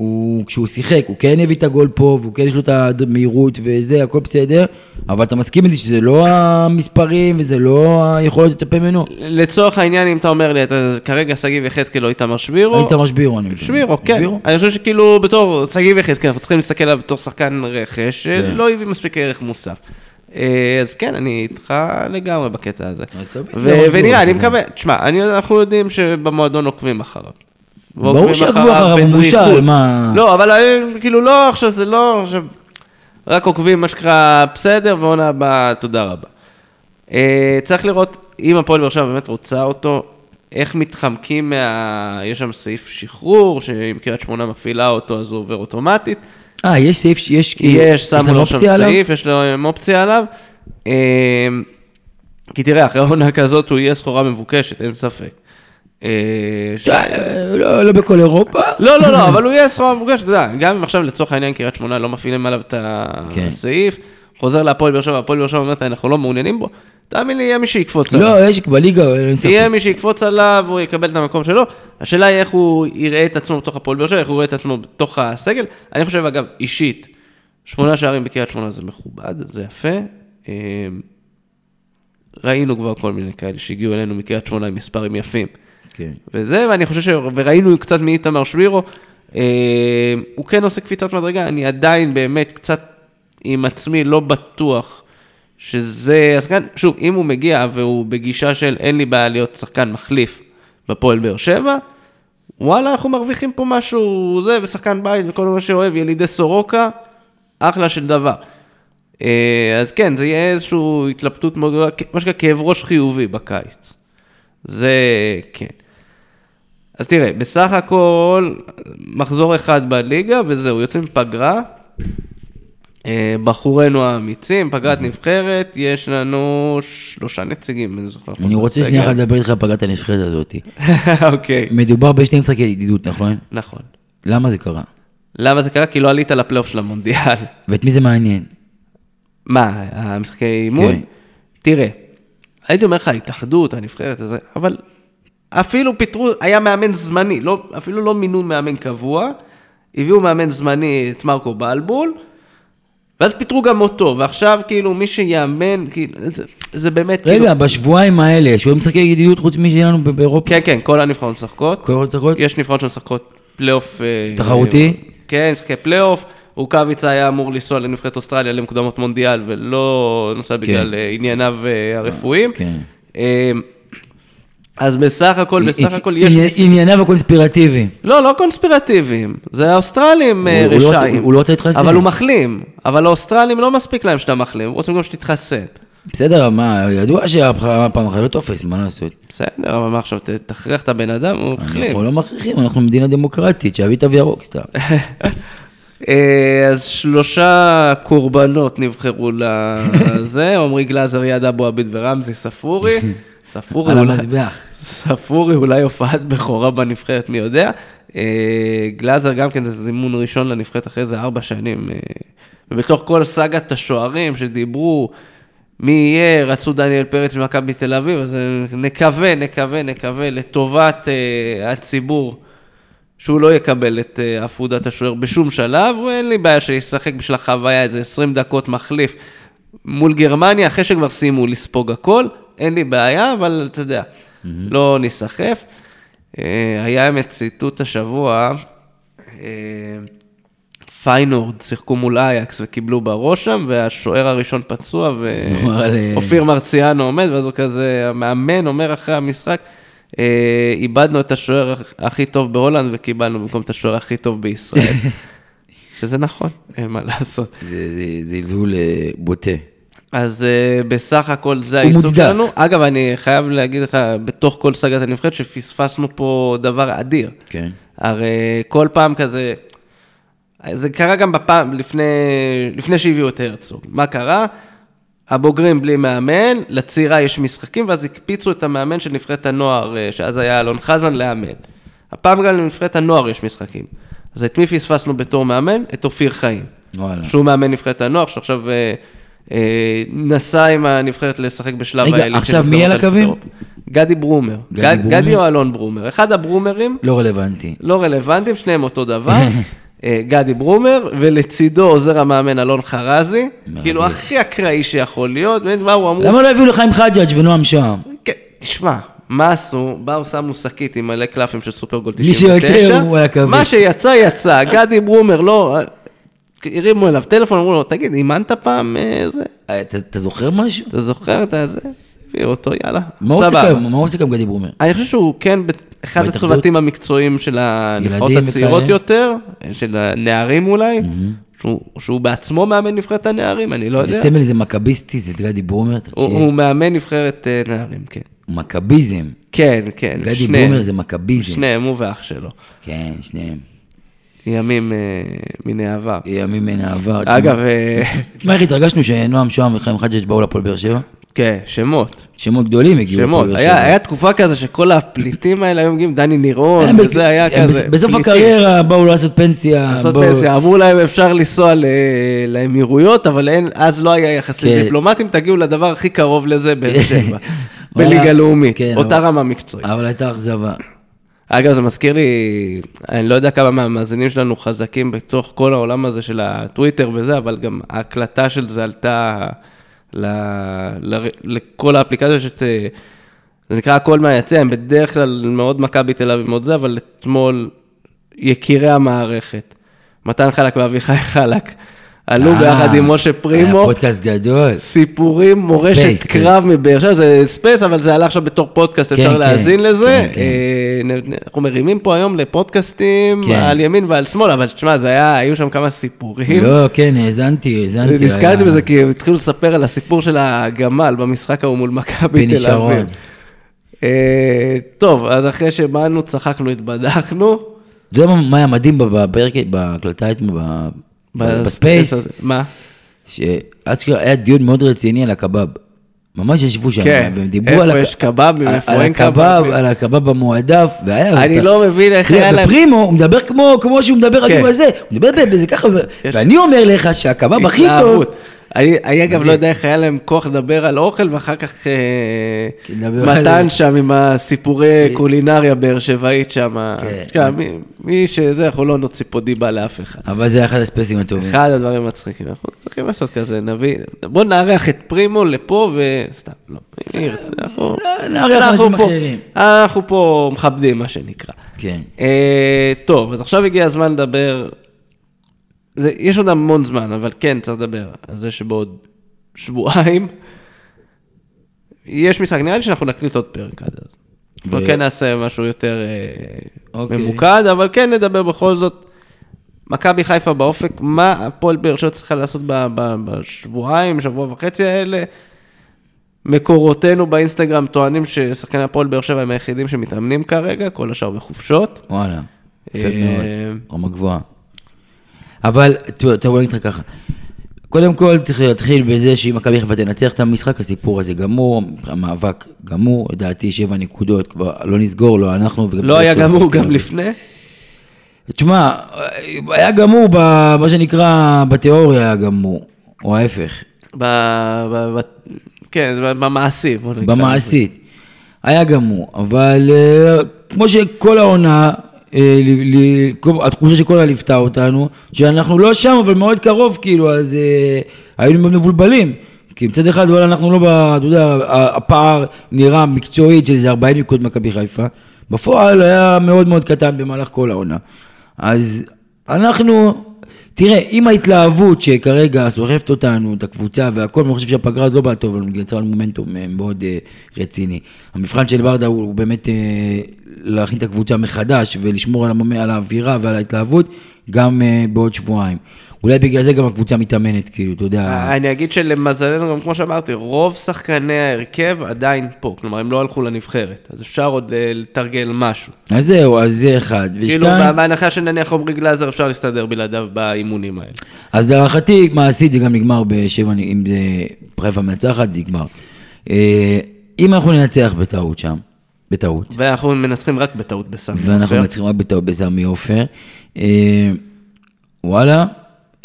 הוא, כשהוא שיחק, הוא כן הביא את הגול פה, והוא כן יש לו את המהירות וזה, הכל בסדר, אבל אתה מסכים איתי שזה לא המספרים וזה לא היכולת לצפה ממנו? לצורך העניין, אם אתה אומר לי, אתה כרגע שגיב יחזקאל או איתמר שבירו, היית משבירו, אני מבין. שבירו, כן. שבירו? אני חושב שכאילו בתור שגיב יחזקאל, אנחנו צריכים להסתכל עליו בתור שחקן רכש, שלא הביא מספיק ערך מוסף. אה, אז כן, אני איתך לגמרי בקטע הזה. זה משהו ונראה, אני כזה. מקווה, תשמע, אני- אנחנו יודעים שבמועדון עוקבים אחריו. ברור שיעקבו אחריו, הוא. מושל, מה... לא, אבל אה, כאילו לא, עכשיו זה לא, עכשיו, רק עוקבים מה שנקרא בסדר, ועונה הבאה, תודה רבה. אה, צריך לראות אם הפועל באר שבע באמת רוצה אותו, איך מתחמקים מה... יש שם סעיף שחרור, שאם קריית שמונה מפעילה אותו, אז הוא עובר אוטומטית. אה, יש סעיף, יש כאילו, יש, שמו להם לו שם? סעיף, יש לו אופציה עליו. אמ, כי תראה, אחרי עונה כזאת הוא יהיה סחורה מבוקשת, אין ספק. אה, לא, לא בכל אירופה. לא, לא, לא, אבל הוא יהיה סחורה מבוקשת, אתה יודע, גם אם עכשיו לצורך העניין קריית שמונה לא מפעילים עליו את כן. הסעיף, חוזר להפועל באר שבע, הפועל באר שבע אומרת, אנחנו לא מעוניינים בו, תאמין לי, יהיה מי שיקפוץ עליו. לא, יש בליגה, אין ספק. יהיה מי שיקפוץ עליו, הוא יקבל את המקום שלו. השאלה היא איך הוא יראה את עצמו בתוך הפועל באר שבע, איך הוא יראה את עצמו בתוך הסגל. אני חושב, אגב, אישית, שמונה שערים בקריית שמונה זה מכובד, זה יפה. אה, ראינו כבר כל מיני כאלה שהגיעו אלינו מקריית שמונה עם מספרים יפים. כן. וזה, ואני חושב ש... וראינו קצת מאיתמר שבירו, אה, הוא כן עושה קפיצת מדרגה, אני עדיין באמת קצת עם עצמי לא בטוח שזה השחקן, שוב, אם הוא מגיע והוא בגישה של אין לי בעיה להיות שחקן מחליף בפועל באר שבע, וואלה, אנחנו מרוויחים פה משהו, זה, ושחקן בית וכל מה שאוהב, ילידי סורוקה, אחלה של דבר. אה, אז כן, זה יהיה איזושהי התלבטות מאוד גדולה, מה שנקרא כאב ראש חיובי בקיץ. זה כן. אז תראה, בסך הכל, מחזור אחד בליגה, וזהו, יוצאים פגרה. אה, בחורינו האמיצים, פגרת נבחרת, יש לנו שלושה נציגים, אני זוכר. אני רוצה שנייה אחת לדבר איתך על פגרת הנבחרת הזאת. אוקיי, מדובר בשני משחקי ידידות, נכון? נכון. למה זה קרה? למה זה קרה? כי לא עלית לפלייאוף של המונדיאל. ואת מי זה מעניין? מה, המשחקי אימון? כן. תראה, הייתי אומר לך, ההתאחדות, הנבחרת הזה, אבל אפילו פיטרו, היה מאמן זמני, לא, אפילו לא מינו מאמן קבוע, הביאו מאמן זמני את מרקו בלבול, ואז פיטרו גם אותו, ועכשיו כאילו מי שיאמן, כאילו, זה, זה באמת רגע, כאילו... בשבועיים האלה, עוד משחקי ידידות חוץ משהיה לנו באירופה? כן, כן, כל הנבחרות משחקות. כל המשחקות? יש נבחרות שמשחקות פלייאוף... אה, תחרותי? אה, כן, משחקי פלייאוף. רוקאביצה היה אמור לנסוע לנבחרת אוסטרליה למוקדמות מונדיאל, ולא נוסע בגלל אה, ענייניו אה, הרפואיים. כן. אה, אז בסך הכל, בסך הכל יש... עניין- ענייניו הקונספירטיביים. לא, לא קונספירטיביים. זה האוסטרלים אה, לא רשעים. הוא לא רוצה להתחסן. אבל הוא מחלים. אבל האוסטרלים לא מספיק להם שאתה מחלים, הם רוצים גם שתתחסן. בסדר, מה, ידוע שהפעם אחת לא תופס, מה לעשות? בסדר, אבל מה עכשיו, תכריח את הבן אדם, הוא מחלים. אנחנו לא מכריחים, אנחנו מדינה דמוקרטית, שיביא תו ירוק סתם. אה, אז שלושה קורבנות נבחרו לזה, עמרי גלאזר, יד אבו עביד ורמזי ספורי. ספורי על אולי, המזבח. ספורי אולי הופעת בכורה בנבחרת, מי יודע. אה, גלאזר גם כן זה זימון ראשון לנבחרת אחרי זה ארבע שנים. אה, ובתוך כל סאגת השוערים שדיברו, מי יהיה, רצו דניאל פרץ ממכבי תל אביב, אז אה, נקווה, נקווה, נקווה לטובת אה, הציבור. שהוא לא יקבל את אה, עפודת השוער בשום שלב, ואין לי בעיה שישחק בשביל החוויה איזה 20 דקות מחליף מול גרמניה, אחרי שכבר סיימו לספוג הכל, אין לי בעיה, אבל אתה יודע, לא ניסחף. אה, היה אמת ציטוט השבוע, אה, פיינורד שיחקו מול אייקס וקיבלו בראש שם, והשוער הראשון פצוע, ואופיר מרציאנו עומד, ואז הוא כזה, המאמן אומר אחרי המשחק, אה, איבדנו את השוער הכי טוב בהולנד וקיבלנו במקום את השוער הכי טוב בישראל. שזה נכון, אין מה לעשות. זה זלזול בוטה. אז אה, בסך הכל זה הייצוג. שלנו. אגב, אני חייב להגיד לך, בתוך כל סאגת הנבחרת, שפספסנו פה דבר אדיר. כן. הרי כל פעם כזה, זה קרה גם בפעם, לפני, לפני שהביאו את הרצוג. מה קרה? הבוגרים בלי מאמן, לצעירה יש משחקים, ואז הקפיצו את המאמן של נבחרת הנוער, אה, שאז היה אלון חזן, לאמן. הפעם גם לנבחרת הנוער יש משחקים. אז את מי פספסנו בתור מאמן? את אופיר חיים. וואלה. שהוא מאמן נבחרת הנוער, שעכשיו אה, נסע עם הנבחרת לשחק בשלב רגע, העילית של עכשיו מי על הקווים? גדי ברומר. גדי גד- ברומר? גדי או אלון ברומר. אחד הברומרים, לא רלוונטי. לא רלוונטיים, שניהם אותו דבר. אה, גדי ברומר, ולצידו עוזר המאמן אלון חרזי. כאילו הכי אקראי שיכול להיות, מה הוא אמור? למה לא הביאו לחיים חג'אג' ונועם שם? כן, תשמע, מה עשו? באו, שמו שקית עם מלא קלפים של סופרגול מי 99. שיוצא הוא על הקווים. מה שיצא, יצא. גדי ברומר, לא... הרימו אליו טלפון, אמרו לו, תגיד, אימנת פעם אה, זה? אה, אתה זוכר משהו? אתה זוכר את הזה? הביאו אותו, יאללה. מה הוא עושה? מה הוא עושה כיום גדי ברומר? אני חושב שהוא כן אחד? הצוותים המקצועיים של הנבחרות הצעירות? יותר, של הנערים אולי, שהוא- שהוא בעצמו מאמן נבחרת הנערים, אני לא זה יודע. סמל, זה מכביסטי, זה גדי ברומר, הוא תקשיב. הוא מאמן נבחרת אה, נערים, כן. מכביזם. כן, כן, גדי שניהם. בומר זה מכביזם. שניהם, הוא ואח שלו. כן, שניהם. ימים אה, מן העבר. ימים מן העבר. אגב, אה, תשמע, איך התרגשנו שנועם שוהם וחיים חג'ג' באו לפועל באר שבע? כן, שמות. שמות גדולים הגיעו שמות. לפועל באר היה, תקופה כזה שכל הפליטים האלה היו מגיעים, דני נירון, וזה היה כזה. בס- בסוף. הקריירה באו לעשות פנסיה. לעשות פנסיה, אמרו להם אפשר לנסוע לאמירויות, אבל אז לא היה יחסים כן. דיפלומטיים, תגיעו לדבר הכי קרוב לזה, באר שבע. בליגה לאומית, כן, אותה אבל- רמה מקצועית. אבל הייתה אכזבה. אגב, זה מזכיר לי, אני לא יודע כמה מהמאזינים שלנו חזקים בתוך כל העולם הזה של הטוויטר וזה, אבל גם ההקלטה של זה עלתה ל, ל, לכל האפליקציות, שת, זה נקרא הכל מהיציע, הם בדרך כלל מאוד מכבי תל אביב, מאוד זה, אבל אתמול יקירי המערכת, מתן חלק ואביחי חלק, עלו אה, ביחד עם משה פרימו. היה פודקאסט גדול. סיפורים, מורשת קרב. מבאר שבע, זה ספייס, אבל זה עלה עכשיו בתור פודקאסט, כן, אפשר כן, להאזין לזה. כן, כן. אה, אנחנו מרימים פה היום לפודקאסטים. על ימין ועל שמאל, אבל תשמע, זה היה, היו שם כמה סיפורים. לא, כן, האזנתי, האזנתי. נזכרתי היה- בזה כי הם התחילו לספר על הסיפור של הגמל במשחק ההוא מול מכבי תל. אביב. אה, טוב, אז אחרי שבאנו, צחקנו, התבדחנו. אתה יודע מה- היה מדהים בפרק, בהקלטה בספייס? מה? שאשכרה היה דיון מאוד רציני על הקבב. ממש ישבו שם, כן, והם דיברו על איפה הק- יש קבבים, על- איפה על אין קבבים. על הקבב המועדף, והיה... אני לא מבין איך היה להם... בפרימו, הוא מדבר כמו, כמו שהוא מדבר כן. על זה, הוא מדבר בזה ככה, ואני אומר לך שהקבב הכי טוב. אני, אני אגב לא יודע איך היה להם כוח לדבר על אוכל, ואחר כך אה, מתן שם עם הסיפורי קולינריה באר שבעית שם. כן. כן, מי, שזה, אנחנו לא נוציא פה דיבה לאף אחד. אבל זה אחד הספייסים הטובים. אחד הדברים המצחיקים, אנחנו צריכים לעשות כזה, נביא, בוא נארח את פרימו לפה וסתם, לא, מי ירצה, אנחנו, נארח אנחנו אנשים אחרים. אנחנו פה מכבדים, מה שנקרא. כן. אה, טוב, אז עכשיו הגיע הזמן לדבר, זה, יש עוד המון זמן, אבל כן, צריך לדבר על זה שבעוד שבועיים יש משחק, נראה לי שאנחנו נקליט עוד פרק עד אז. ו- וכן נעשה משהו יותר אה, אוקיי. ממוקד, אבל כן נדבר בכל זאת. מכבי חיפה באופק, מה הפועל באר שבע צריכה לעשות בשבועיים, שבוע וחצי האלה? מקורותינו באינסטגרם טוענים ששחקני הפועל באר שבע הם היחידים שמתאמנים כרגע, כל השאר בחופשות. וואלה, יפה אה, מאוד, רמה גבוהה. אבל, תראה, טוב, בוא נגיד לך ככה. קודם כל צריך להתחיל בזה שאם מכבי חיפה תנצח את המשחק, הסיפור הזה גמור, המאבק גמור, לדעתי שבע נקודות, כבר לא נסגור, לא אנחנו. לא היה גמור גם לפני? תשמע, היה גמור, ב- מה שנקרא, בתיאוריה היה גמור, או ההפך, ב... ב... ב... כן, במעשי. במעשית. היה גמור, אבל אה, כמו שכל העונה, התחושה שכל העונה ליוותה אותנו, שאנחנו לא שם, אבל מאוד קרוב, כאילו, אז אה, היינו מאוד מבולבלים. כי מצד אחד, אבל אנחנו לא, ב- אתה יודע, הפער נראה מקצועית של איזה 40 נקודות מכבי חיפה. בפועל היה מאוד מאוד קטן במהלך כל העונה. אז אנחנו, תראה, עם ההתלהבות שכרגע סוחפת אותנו, את הקבוצה והכל, ואני חושב שהפגרה הזאת לא באה טוב, אבל יצרה לנו מומנטום אה, מאוד אה, רציני. המבחן של ברדה הוא באמת אה, להכין את הקבוצה מחדש ולשמור על, המומ... על האווירה ועל ההתלהבות גם אה, בעוד שבועיים. אולי בגלל זה גם הקבוצה מתאמנת, כאילו, אתה יודע. אני אגיד שלמזלנו, גם כמו שאמרתי, רוב שחקני ההרכב עדיין פה. כלומר, הם לא הלכו לנבחרת. אז אפשר עוד אה, לתרגל משהו. אז זהו, אז זה אחד. כאילו, בהנחה שנניח עמרי גלאזר, אפשר להסתדר בלעדיו באימונים האלה. אז להערכתי, מעשית זה גם נגמר בשבע, אם זה חיפה מנצחת, נגמר. אה, אם אנחנו ננצח בטעות שם, בטעות, ואנחנו מנצחים רק בטעות בסמי ואנחנו עופר. מנצחים רק בטעות בסמי עופר, אה, וואלה,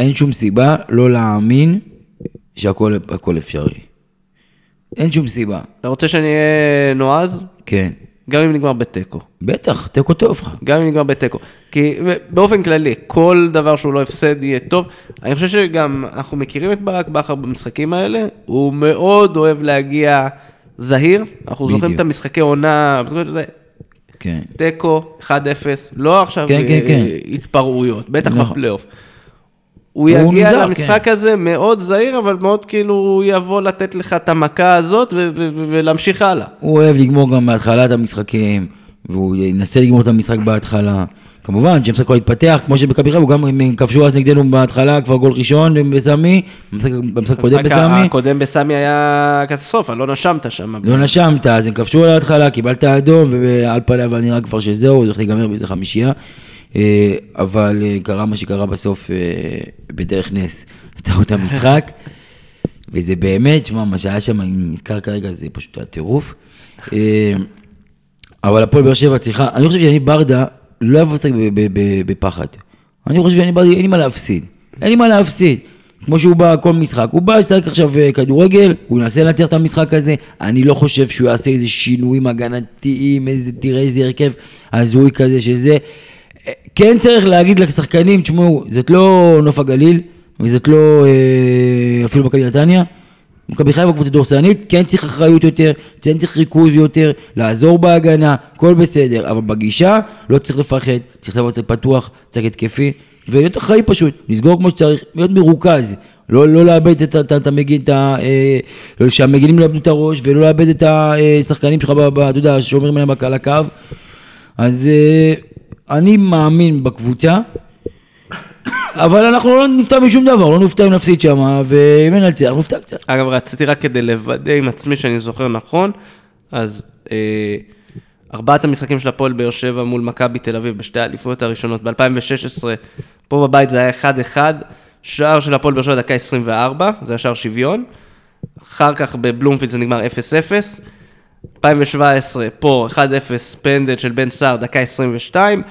אין שום סיבה לא להאמין שהכל הכל אפשרי. אין שום סיבה. אתה רוצה שאני אהיה נועז? כן. גם אם נגמר בתיקו. בטח, תיקו טוב לך. גם אם נגמר בתיקו. כי באופן כללי, כל דבר שהוא לא הפסד יהיה טוב. אני חושב שגם אנחנו מכירים את ברק בכר במשחקים האלה, הוא מאוד אוהב להגיע זהיר. אנחנו זוכרים בדיוק. את המשחקי עונה, כן. תיקו, 1-0, לא עכשיו כן, כן, אה, כן. התפרעויות, בטח נכון. בפלייאוף. הוא יגיע נזהר, למשחק הזה מאוד זהיר, אבל מאוד כאילו הוא יבוא לתת לך את המכה הזאת ו- ו- ו- ולהמשיך הלאה. הוא אוהב לגמור גם מהתחלת המשחקים, והוא ינסה לגמור את המשחק בהתחלה. כמובן, ג'יימס כבר התפתח, כמו שבמכבי חיפה, הוא גם הם כבשו אז נגדנו בהתחלה כבר גול ראשון בסמי, במשחק במשחק הקודם בסמי. הקודם בסמי היה קטסטרופה, לא נשמת שם. לא נשמת, אז הם כבשו על ההתחלה, קיבלת אדום, ועל פניו היה נראה כבר שזהו, זה הולך להיגמר באיזה חמישייה. אה, אבל אה, קרה מה שקרה בסוף אה, בדרך נס, עצרו את המשחק. וזה באמת, שמע, מה שהיה שם, אם נזכר כרגע, זה פשוט היה טירוף. אה, אבל הפועל באר שבע צריכה, אני חושב שאני ברדה לא ב- בפחד. אני חושב שאני ברדה, אין לי מה להפסיד. אין לי מה להפסיד. כמו שהוא בא כל משחק, הוא בא לשחק עכשיו אה, כדורגל, הוא ינסה לנצח את המשחק הזה, אני לא חושב שהוא יעשה איזה שינויים הגנתיים, איזה, תראה איזה הרכב הזוי כזה שזה. אה, כן צריך להגיד לשחקנים, תשמעו, זאת לא נוף הגליל, וזאת לא אה, אפילו מכבי נתניה. מכבי חיפה קבוצה דורסנית, כן צריך אחריות יותר, כן צריך ריכוז יותר, לעזור בהגנה, הכל בסדר, אבל בגישה לא צריך לפחד, צריך לבוא קצת פתוח, צריך התקפי, ולהיות אחראי פשוט, לסגור כמו שצריך, להיות מרוכז, לא, לא לאבד את, את, את המגין. אה, לא, שהמגינים לא יאבדו את הראש, ולא לאבד את השחקנים שלך, ב- ב- אתה יודע, שומרים עליהם על הקו. אז אה, אני מאמין בקבוצה, אבל אנחנו לא נופתע משום דבר, לא נופתע אם נפסיד שם, ואם ננצח, נופתע קצת. אגב, רציתי רק כדי לוודא עם עצמי שאני זוכר נכון, אז אה, ארבעת המשחקים של הפועל באר שבע מול מכבי תל אביב בשתי האליפויות הראשונות, ב-2016, פה בבית זה היה 1-1, שער של הפועל באר שבע דקה 24, זה היה שער שוויון, אחר כך בבלומפילד זה נגמר 0-0, 2017, פה 1-0 פנדל של בן סער, דקה 22,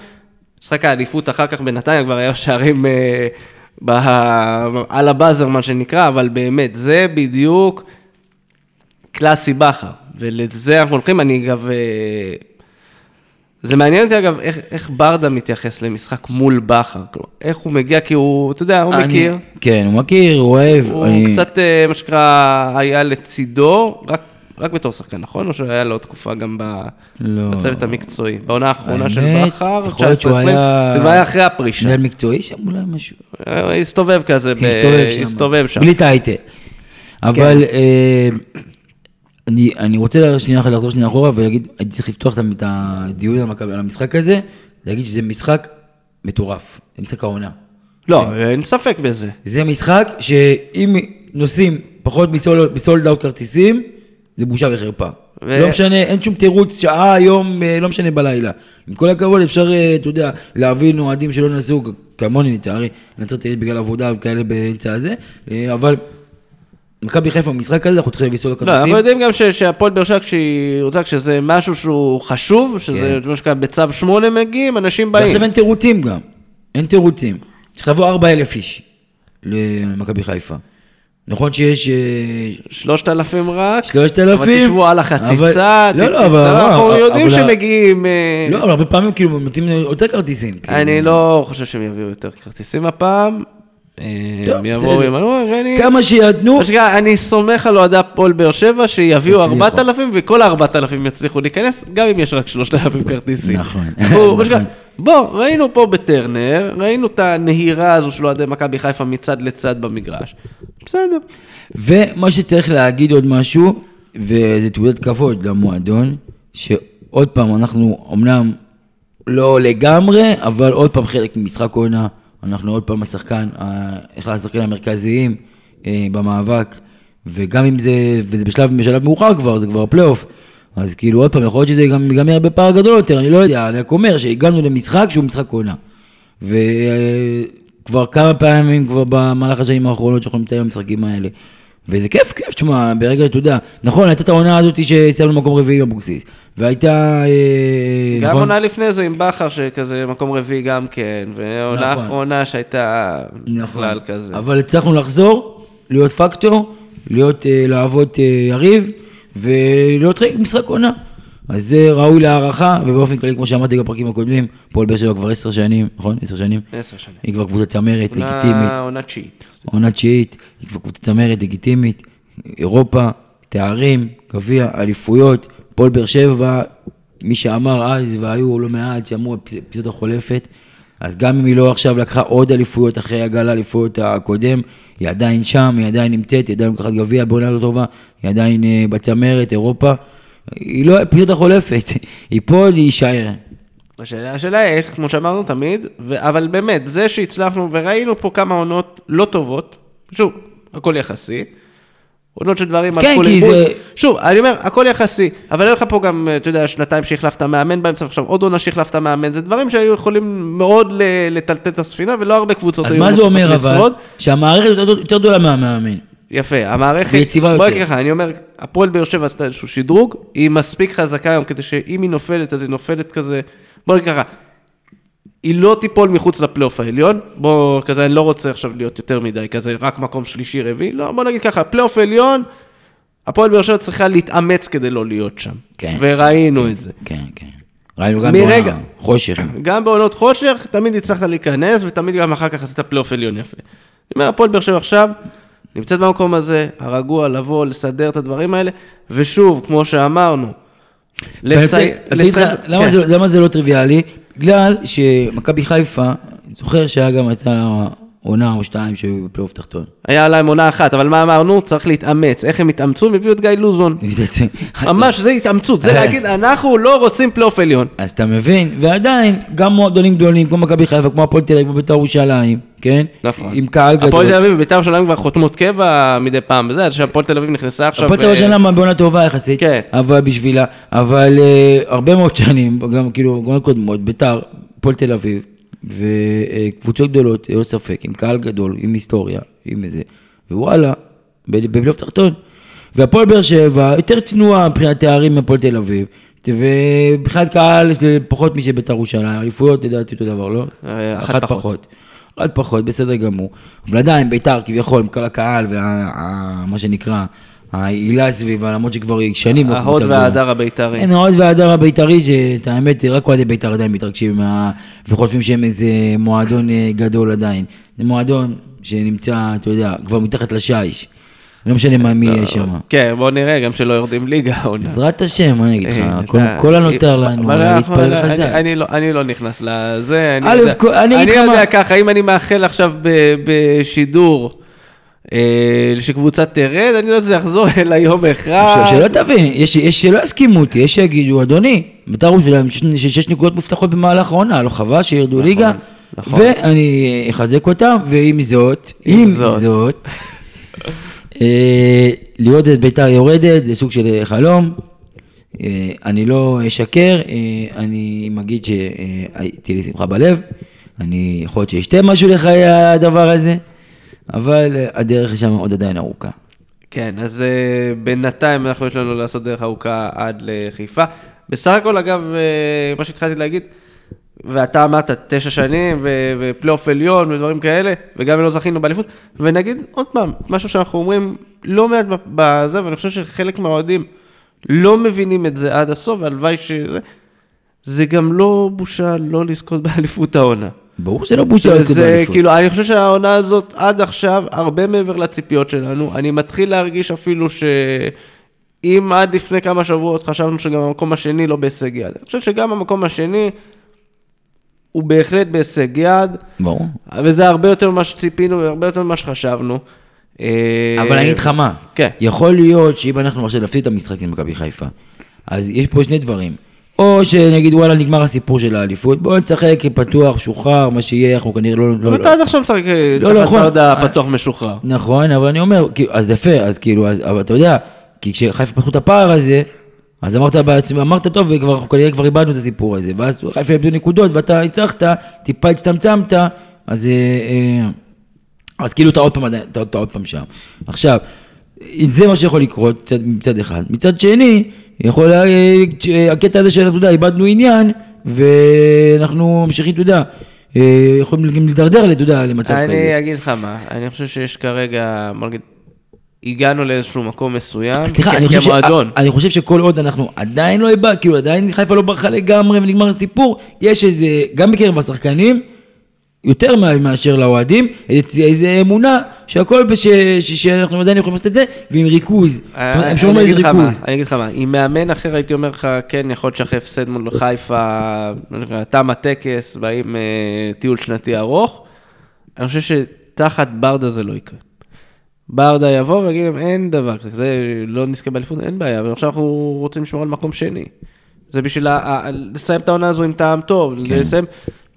משחק האליפות אחר כך בנתניה כבר היה שערים אה, ב... על הבאזר, מה שנקרא, אבל באמת, זה בדיוק קלאסי בכר, ולזה אנחנו הולכים, אני אגב... אה, זה מעניין אותי אגב, איך, איך ברדה מתייחס למשחק מול בכר, כלומר, איך הוא מגיע, כי הוא, אתה יודע, הוא אני- מכיר, כן, הוא מכיר, הוא אוהב. הוא אני- קצת, אה, מה שנקרא, היה לצידו, רק, רק בתור שחקן, נכון? או שהיה לו תקופה גם ב... לא. בצוות המקצועי, בעונה האחרונה של בכר, יכול להיות שהוא 19-20, היה- זה היה אחרי הפרישה. מנהל מקצועי שם אולי משהו. אה, הסתובב כזה, הסתובב שם. בלי טייטל. אבל אה, אני, אני רוצה שנייה אחת לחזור שנייה אחורה ולהגיד, הייתי צריך לפתוח את- הדיון על המשחק הזה, להגיד שזה משחק מטורף, זה משחק העונה. לא, אין ספק בזה. זה משחק שאם נוסעים פחות מסול- מסולד אאוט כרטיסים, זה בושה וחרפה. ו- לא משנה, אין שום תירוץ, שעה, יום, אה, לא משנה בלילה. עם כל הכבוד, אפשר, אה, אתה יודע, להבין אוהדים שלא נסעו, כמוני לצערי, נצרת עילית בגלל עבודה וכאלה באמצע הזה, אה, אבל מכבי חיפה במשחק הזה, אנחנו צריכים להביא לא, הכרטיסים. אנחנו יודעים גם שהפועל באר שבע, כשהיא רוצה, כשזה משהו שהוא חשוב, שזה כן. מה שנקרא בצו 8 מגיעים, אנשים באים. ועכשיו אין תירוצים גם, אין תירוצים. צריך לבוא 4,000 איש למכבי חיפה. נכון שיש... אה, 3,000 רק, 3,000, אבל תשבו על החציצה, אבל- לא, לא, אבל- אנחנו אבל- יודעים שמגיעים... אה, לא, אבל הרבה פעמים כאילו נותנים יותר כרטיסים. כאילו. אני לא חושב שהם יביאו יותר כרטיסים הפעם. אה, טוב, הם יבואו בסדר. עם... אני- כמה שיתנו, מה שנקרא, אני סומך על אוהדי הפועל באר שבע שיביאו יצליחו. 4,000 וכל ה-4,000 יצליחו להיכנס, גם אם יש רק 3,000 כרטיסים. נכון, שנקרא, נכון. בוא, ראינו פה בטרנר, ראינו את הנהירה הזו של אוהדי מכבי חיפה מצד לצד במגרש. בסדר. ומה שצריך להגיד עוד משהו, וזה תעודת כבוד למועדון, שעוד פעם, אנחנו אמנם לא לגמרי, אבל עוד פעם חלק ממשחק עונה, אנחנו עוד פעם השחקן, ה- אחד השחקנים המרכזיים אה, במאבק, וגם אם זה, וזה בשלב, בשלב מאוחר כבר, זה כבר פלייאוף, אז כאילו עוד פעם, יכול להיות שזה גם ייגמר בפער גדול יותר, אני לא יודע, אני רק אומר שהגענו למשחק שהוא משחק עונה. וכבר כמה פעמים כבר במהלך השנים האחרונות שאנחנו נמצאים במשחקים האלה. וזה כיף, כיף, תשמע, ברגע, אתה יודע, נכון, הייתה את העונה הזאת שסיימנו במקום רביעי באבוקסיס, והייתה... אה, גם נכון? עונה לפני זה עם בכר, שכזה מקום רביעי גם כן, ועונה נכון. אחרונה שהייתה נכון. בכלל כזה. אבל הצלחנו לחזור, להיות פקטור, להיות, אה, להוות אה, יריב, ולהיות משחק עונה. אז זה ראוי להערכה, ובאופן כללי, כמו שאמרתי גם בפרקים הקודמים, פועל באר שבע כבר עשר שנים, נכון? עשר שנים? עשר שנים. היא כבר קבוצה צמרת, לגיטימית. עונה תשיעית. עונה תשיעית, היא כבר קבוצה צמרת, לגיטימית, אירופה, תארים, גביע, אליפויות, פועל באר שבע, מי שאמר אז, והיו לא מעט שאמרו אפיזודה חולפת, אז גם אם היא לא עכשיו לקחה עוד אליפויות אחרי הגל האליפויות הקודם, היא עדיין שם, היא עדיין נמצאת, היא עדיין לוקחת גביע בעונה לא טובה, היא עדיין אה, בצמרת, אירופה, היא לא אפיזודה חולפת, היא פה להישאר. השאלה, השאלה איך, כמו שאמרנו תמיד, ו, אבל באמת, זה שהצלחנו, וראינו פה כמה עונות לא טובות, שוב, הכל יחסי. עונות של דברים כן, הלכו לאיבוד. זה- שוב, אני אומר, הכל יחסי, אבל היה לך פה גם, אתה יודע, שנתיים שהחלפת מאמן באמצע, עכשיו עוד עונה שהחלפת מאמן, זה דברים שהיו יכולים מאוד לטלטל את הספינה, ולא הרבה קבוצות אז היו מה זה מצליחות אומר אבל? לשרוד. שהמערכת יותר גדולה מהמאמן. יפה, המערכת, ויציבה בוא יותר. נגיד ככה, אני אומר, הפועל באר שבע עשתה איזשהו שדרוג, היא מספיק חזקה היום כדי שאם היא נופלת, אז היא נופלת כזה, בוא נגיד ככה, היא לא תיפול מחוץ לפלייאוף העליון, בוא, כזה, אני לא רוצה עכשיו להיות יותר מדי, כזה, רק מקום שלישי, רביעי, לא, בוא נגיד ככה, פלייאוף עליון, הפועל באר שבע צריכה להתאמץ כדי לא להיות שם. כן. וראינו את זה. כן, כן. ראינו גם מרגע. בעונה, חושך. גם בעונות חושך, תמיד הצלחת להיכנס, ותמיד גם אחר כך עשית פלייאוף עליון יפה. אני אומר, הפועל באר שבע עכשיו נמצאת במקום הזה, הרגוע, לבוא, לסדר את הדברים האלה, ושוב, כמו שאמרנו, לסי- למה כן. זה- למה זה לא טריוויאלי? בגלל שמכבי חיפה, אני זוכר שהיה גם הייתה עונה או שתיים שהיו בפלייאוף תחתון. היה להם עונה אחת, אבל מה אמרנו? צריך להתאמץ. איך הם התאמצו? הם הביאו את גיא לוזון. ממש, זה התאמצות, זה להגיד, אנחנו לא רוצים פלייאוף עליון. אז אתה מבין, ועדיין, גם מועדונים גדולים כמו מכבי חיפה, כמו הפועל תל אביב, כמו בית"ר ירושלים, כן? נכון. עם קהל גדול. הפועל תל אביב ובית"ר ירושלים כבר חותמות קבע מדי פעם, וזה, עד שהפועל תל אביב נכנסה עכשיו... הפועל תל אביב אה, שנה בעונה טובה יחסית, כן. אבל בשבילה, אבל אה, הרבה מאוד שנים, גם כאילו, עונות קודמות, בית"ר, הפועל תל אביב, וקבוצות גדולות, ללא ספק, עם קהל גדול, עם היסטוריה, עם איזה, ווואלה, בפלייאוף תחתון. והפועל באר שבע, יותר צנועה מבחינת תארים מהפועל תל אביב, ומבחינת קהל זה פחות משבית"ר ירושלים, אליפויות לדעתי אותו דבר, לא? אה, אחת פחות. אחת פחות, בסדר גמור. אבל עדיין, בית"ר כביכול, עם כל הקהל ומה שנקרא, העילה סביבה, למרות שכבר שנים לא ההוד. וההדר הבית"רי. אין ההוד וההדר הבית"רי, שאת האמת, רק אוהדי בית"ר עדיין מתרגשים מה... וחושבים שהם איזה מועדון אה, גדול עדיין. זה מועדון שנמצא, אתה יודע, כבר מתחת לשיש. לא משנה מה מי יהיה שם. כן, בוא נראה, גם שלא יורדים ליגה העונה. בעזרת השם, מה אני אגיד לך, אה, כל- הנותר לנו, להתפלל חזק. אני לא- אני לא נכנס לזה, אני יודע- ככה, אם אני מאחל עכשיו בשידור שקבוצה תרד, אני יודע שזה יחזור אליי יום אחד. שלא תבין, יש יש שלא יסכימו אותי, יש שיגידו, אדוני, בית"ר ירושלים שש- נקודות מובטחות במהלך העונה, לא חבל שירדו ליגה? נכון. ואני אחזק אותם, ועם זאת, עם זאת. זאת, אה, לראות את בית"ר יורדת זה סוג של חלום. אה, אני לא אשקר, אה, אני אגיד שהייתי לי שמחה בלב, אני יכול להיות שאשתה משהו לחיי הדבר הזה, אבל אה, הדרך לשם עוד עדיין ארוכה. כן, אז uh, בינתיים אנחנו יש לנו לעשות דרך ארוכה עד לחיפה. בסך הכל, אגב, uh, מה שהתחלתי להגיד, ואתה אמרת תשע שנים ופלייאוף עליון ודברים כאלה, וגם אם לא זכינו באליפות, ונגיד עוד פעם, משהו שאנחנו אומרים לא מעט בזה, ואני חושב שחלק מהאוהדים לא מבינים את זה עד הסוף, והלוואי שזה... זה גם לא בושה לא לזכות באליפות העונה. ברור שזה לא בושה לזכות באליפות. כאילו, אני חושב שהעונה הזאת עד עכשיו הרבה מעבר לציפיות שלנו. אני מתחיל להרגיש אפילו שאם עד לפני כמה שבועות חשבנו שגם המקום השני לא בהישג יד. אני חושב שגם המקום השני הוא בהחלט בהישג יד, ברור. וזה הרבה יותר ממה שציפינו, הרבה יותר ממה שחשבנו. אה, אבל אני אגיד לך מה, כן. יכול להיות שאם אנחנו עכשיו נפסיד את המשחק עם מכבי חיפה, אז יש פה שני דברים. או שנגיד וואלה נגמר הסיפור של האליפות, בואו נשחק פתוח, משוחרר, מה שיהיה, אנחנו כנראה לא... לא, אתה. עד עכשיו משחק לא, לא, תחת נכון. מאוד אה, הפתוח משוחרר. נכון, אבל אני אומר, אז יפה, אז כאילו, אבל אתה יודע, כי כשחיפה פתחו את הפער הזה, אז אמרת בעצמך, אמרת טוב, וכבר, אנחנו כנראה כבר איבדנו את הסיפור הזה, ואז חיפה איבדו נקודות, ואתה ניצחת, טיפה הצטמצמת, אז, אה, אה, אז כאילו אתה עוד פעם, אתה, אתה עוד פעם שם. עכשיו, זה מה שיכול לקרות מצד, מצד אחד. מצד שני, יכול, לה- אה, הקטע הזה של, אתה יודע, איבדנו עניין, ואנחנו ממשיכים, אתה יודע, אה, יכולים גם להידרדר, אתה יודע, למצב כזה. אני אגיד לך מה, אני חושב שיש כרגע, בוא נגיד, הגענו לאיזשהו מקום מסוים, סליחה, אני חושב, ש... כמועדון. אני חושב שכל עוד אנחנו עדיין לא איבד, כאילו עדיין חיפה לא ברחה לגמרי ונגמר הסיפור, יש איזה, גם בקרב השחקנים, יותר מאשר לאוהדים, איזה אמונה שהכל, בש... ש... שאנחנו עדיין יכולים לעשות את זה, ועם ריכוז. הם שומרים על אני איזה אגיד לך מה, ריכוז. אני אגיד לך מה, עם מאמן אחר הייתי אומר לך, כן, יכול להיות שאחרי הפסד מול חיפה, תם הטקס, באים אה, טיול שנתי ארוך, אני חושב שתחת ברדה זה לא יקרה. ברדה יבוא ויגיד להם, אין דבר כזה, זה לא נזכה באליפות, אין בעיה, אבל עכשיו אנחנו רוצים לשמור על מקום שני. זה בשביל ה- לסיים את העונה הזו עם טעם טוב, כן. לסיים,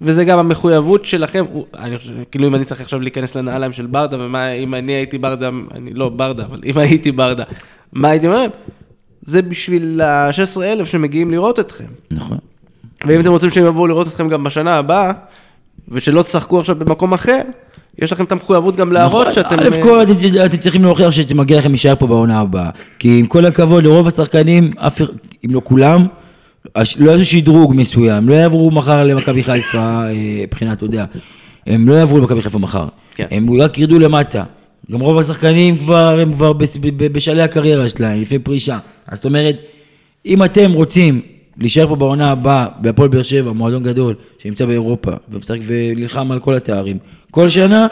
וזה גם המחויבות שלכם, הוא- אני חושב, כאילו אם אני צריך עכשיו להיכנס לנעליים של ברדה, ומה אם אני הייתי ברדה, אני לא ברדה, אבל אם הייתי ברדה, מה הייתי אומר? זה בשביל ה-16,000 שמגיעים לראות אתכם. נכון. ואם אתם רוצים שהם יבואו לראות אתכם גם בשנה הבאה, ושלא תשחקו עכשיו במקום אחר, יש לכם את המחויבות גם להראות נכון, שאתם... א' כל אתם, צריכים- אתם צריכים להוכיח שמגיע לכם להישאר פה בעונה הבאה. כי עם כל הכבוד לרוב השחקנים, אף, אם לא כולם, לא יעשו שדרוג מסוים, לא יעברו מחר למכבי חיפה, אה, מבחינת, אתה יודע, הם לא יעברו למכבי חיפה מחר. כן. הם רק ירדו למטה. גם רוב השחקנים כבר, הם כבר בשלהי הקריירה שלהם, לפני פרישה. אז זאת אומרת, אם אתם רוצים להישאר פה בעונה הבאה, בהפועל באר שבע, מועדון גדול, שנמצא באירופה, ומשחק ונלחם על כל התארים, כל שנה,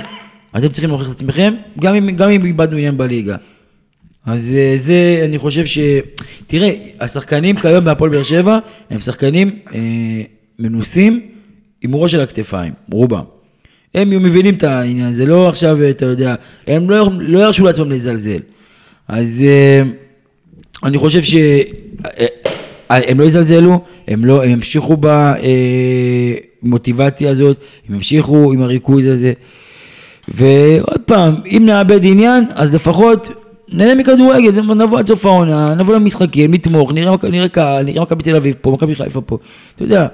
אתם צריכים להוכיח את עצמכם, גם אם, גם אם איבדנו עניין בליגה. אז אה, זה, אני חושב ש... תראה, השחקנים כיום בהפועל באר שבע, הם שחקנים אה, מנוסים עם ראש על הכתפיים, רובם. הם מבינים את העניין הזה, לא עכשיו, אתה יודע, הם לא, לא ירשו לעצמם לזלזל. אז אה, אני חושב ש... אה, אה, הם לא יזלזלו, הם לא, הם ימשיכו במוטיבציה הזאת, הם ימשיכו עם הריכוז הזה. ועוד פעם, אם נאבד עניין, אז לפחות נהנה מכדורגל, נבוא עד סוף העונה, נבוא למשחקים, נתמוך, נראה קהל, נראה מכבי תל אביב פה, מכבי חיפה פה, אתה יודע.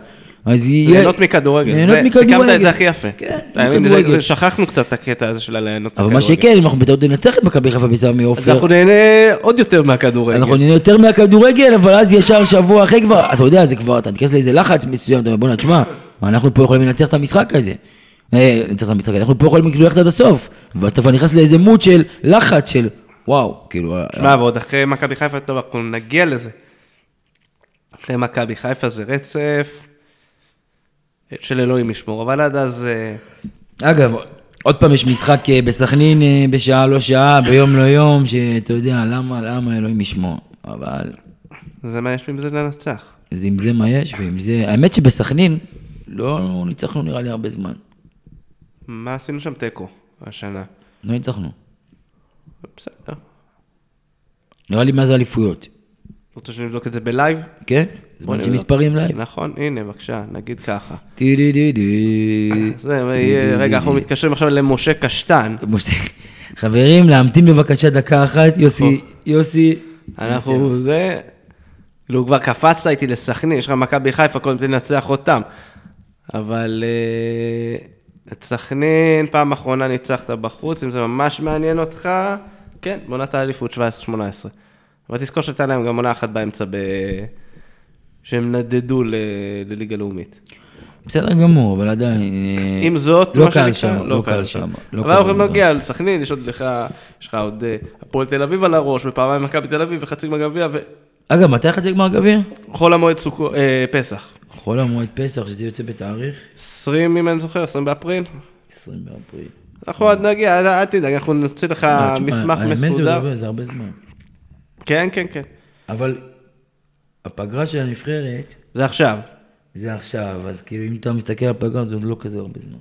אז יהיה... ליהנות מכדורגל, ליהנות זה- סיכמת מכדורגל. את זה הכי יפה. כן? מכדורגל. זה- שכחנו קצת את הקטע הזה של הליהנות אבל מה שכן, אם אנחנו בטעות ננצח את מכבי חיפה בסמי אז עופר, אנחנו נהנה עוד יותר מהכדורגל. אנחנו נהנה יותר מהכדורגל, אבל אז ישר שבוע אחרי כבר, אתה יודע, זה כבר, אתה נכנס לאיזה לחץ מסוים, אתה אומר, בוא'נה, תשמע, אנחנו פה יכולים לנצח את המשחק הזה. אה, לנצח את המשחק הזה, אנחנו פה יכולים ללכת עד הסוף. ואז אתה כבר נכנס לאיזה מוד של לחץ של, וואו, כאילו, שמע, ועוד אחרי מכבי חיפה, טוב, אנחנו נגיע לזה. אחרי מכבי חיפה זה רצף של אלוהים ישמור, אבל עד אז... אה, אגב, עוד פעם יש משחק אה, בסכנין אה, בשעה לא שעה, ביום לא יום, שאתה יודע, למה, למה אלוהים ישמור. אבל זה מה יש לי בזה לנצח. אז עם זה מה יש, ועם זה... האמת שבסכנין לא ניצחנו נראה לי הרבה זמן. מה עשינו שם תיקו השנה? לא ניצחנו. בסדר. נראה לי מאז האליפויות. רוצה שנבדוק את זה בלייב? כן? זמן של. מספרים לייב. נכון, הנה, בבקשה, נגיד ככה. זה, רגע, אנחנו מתקשרים עכשיו למשה קשטן. חברים, להמתין בבקשה דקה אחת. יוסי, יוסי. אנחנו, זה, כאילו כבר קפצת איתי לסכנין, יש לך מכבי חיפה, קודם תנצח אותם. אבל אה, את סכנין, פעם אחרונה ניצחת בחוץ, אם זה ממש מעניין אותך, כן, בעונת האליפות 17-18. אבל תזכור שהייתה להם גם עונה אחת באמצע, ב... שהם נדדו ל... לליגה לאומית. בסדר גמור, אבל עדיין... אה, עם זאת, לא מה קל שנקרא, שם, לא קל שם. לא אבל קל אנחנו שם. נגיע לסכנין, יש עוד לך, יש לך עוד אה, הפועל תל אביב על הראש, ופעמיים מכבי תל אביב, וחצי גמר אגב, מתי חצי גמר גביע? וחול המועד אה, פסח. חול המועד פסח, שזה יוצא בתאריך 20, אם אני זוכר, 20 באפריל. 20 באפריל. אנחנו עוד נגיע, אל- תדאג, אנחנו נוציא לך לא, מסמך האמת מסודר. הרבה- זה הרבה זמן. כן, כן, כן. אבל הפגרה של הנבחרת זה עכשיו. זה עכשיו, אז כאילו אם אתה מסתכל על הפגרה זה עוד לא כזה הרבה זמן.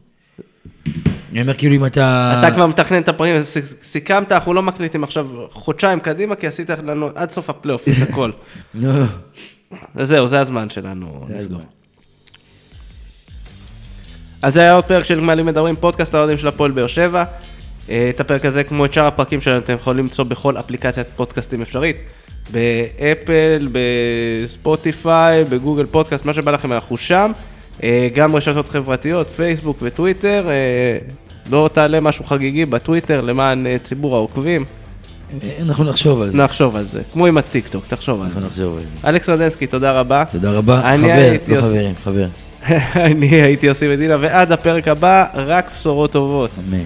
אני אומר כאילו אם אתה... אתה כבר מתכנן את הפרקים, סיכמת, אנחנו לא מקליטים עכשיו חודשיים קדימה, כי עשית לנו עד סוף הפלייאוף את הכל. לא, אז זהו, זה הזמן שלנו לסגור. אז זה היה עוד פרק של מעלים מדברים, פודקאסט האוהדים של הפועל באר שבע. אה, את הפרק הזה, כמו את שאר הפרקים שלנו, אתם יכולים למצוא בכל אפליקציית פודקאסטים אפשרית. באפל, בספוטיפיי, בגוגל פודקאסט, מה שבא לכם, אנחנו שם. אה, גם רשתות חברתיות, פייסבוק וטוויטר. אה, לא תעלה משהו חגיגי בטוויטר למען ציבור העוקבים. אנחנו נחשוב על זה. נחשוב על זה, כמו עם הטיקטוק, תחשוב על אנחנו זה. נחשוב על זה. אלכס רדנסקי, תודה רבה. תודה רבה. אני חבר, לא חברים, חבר. אני הייתי יוסי מדינה, ועד הפרק הבא, רק בשורות טובות. אמן.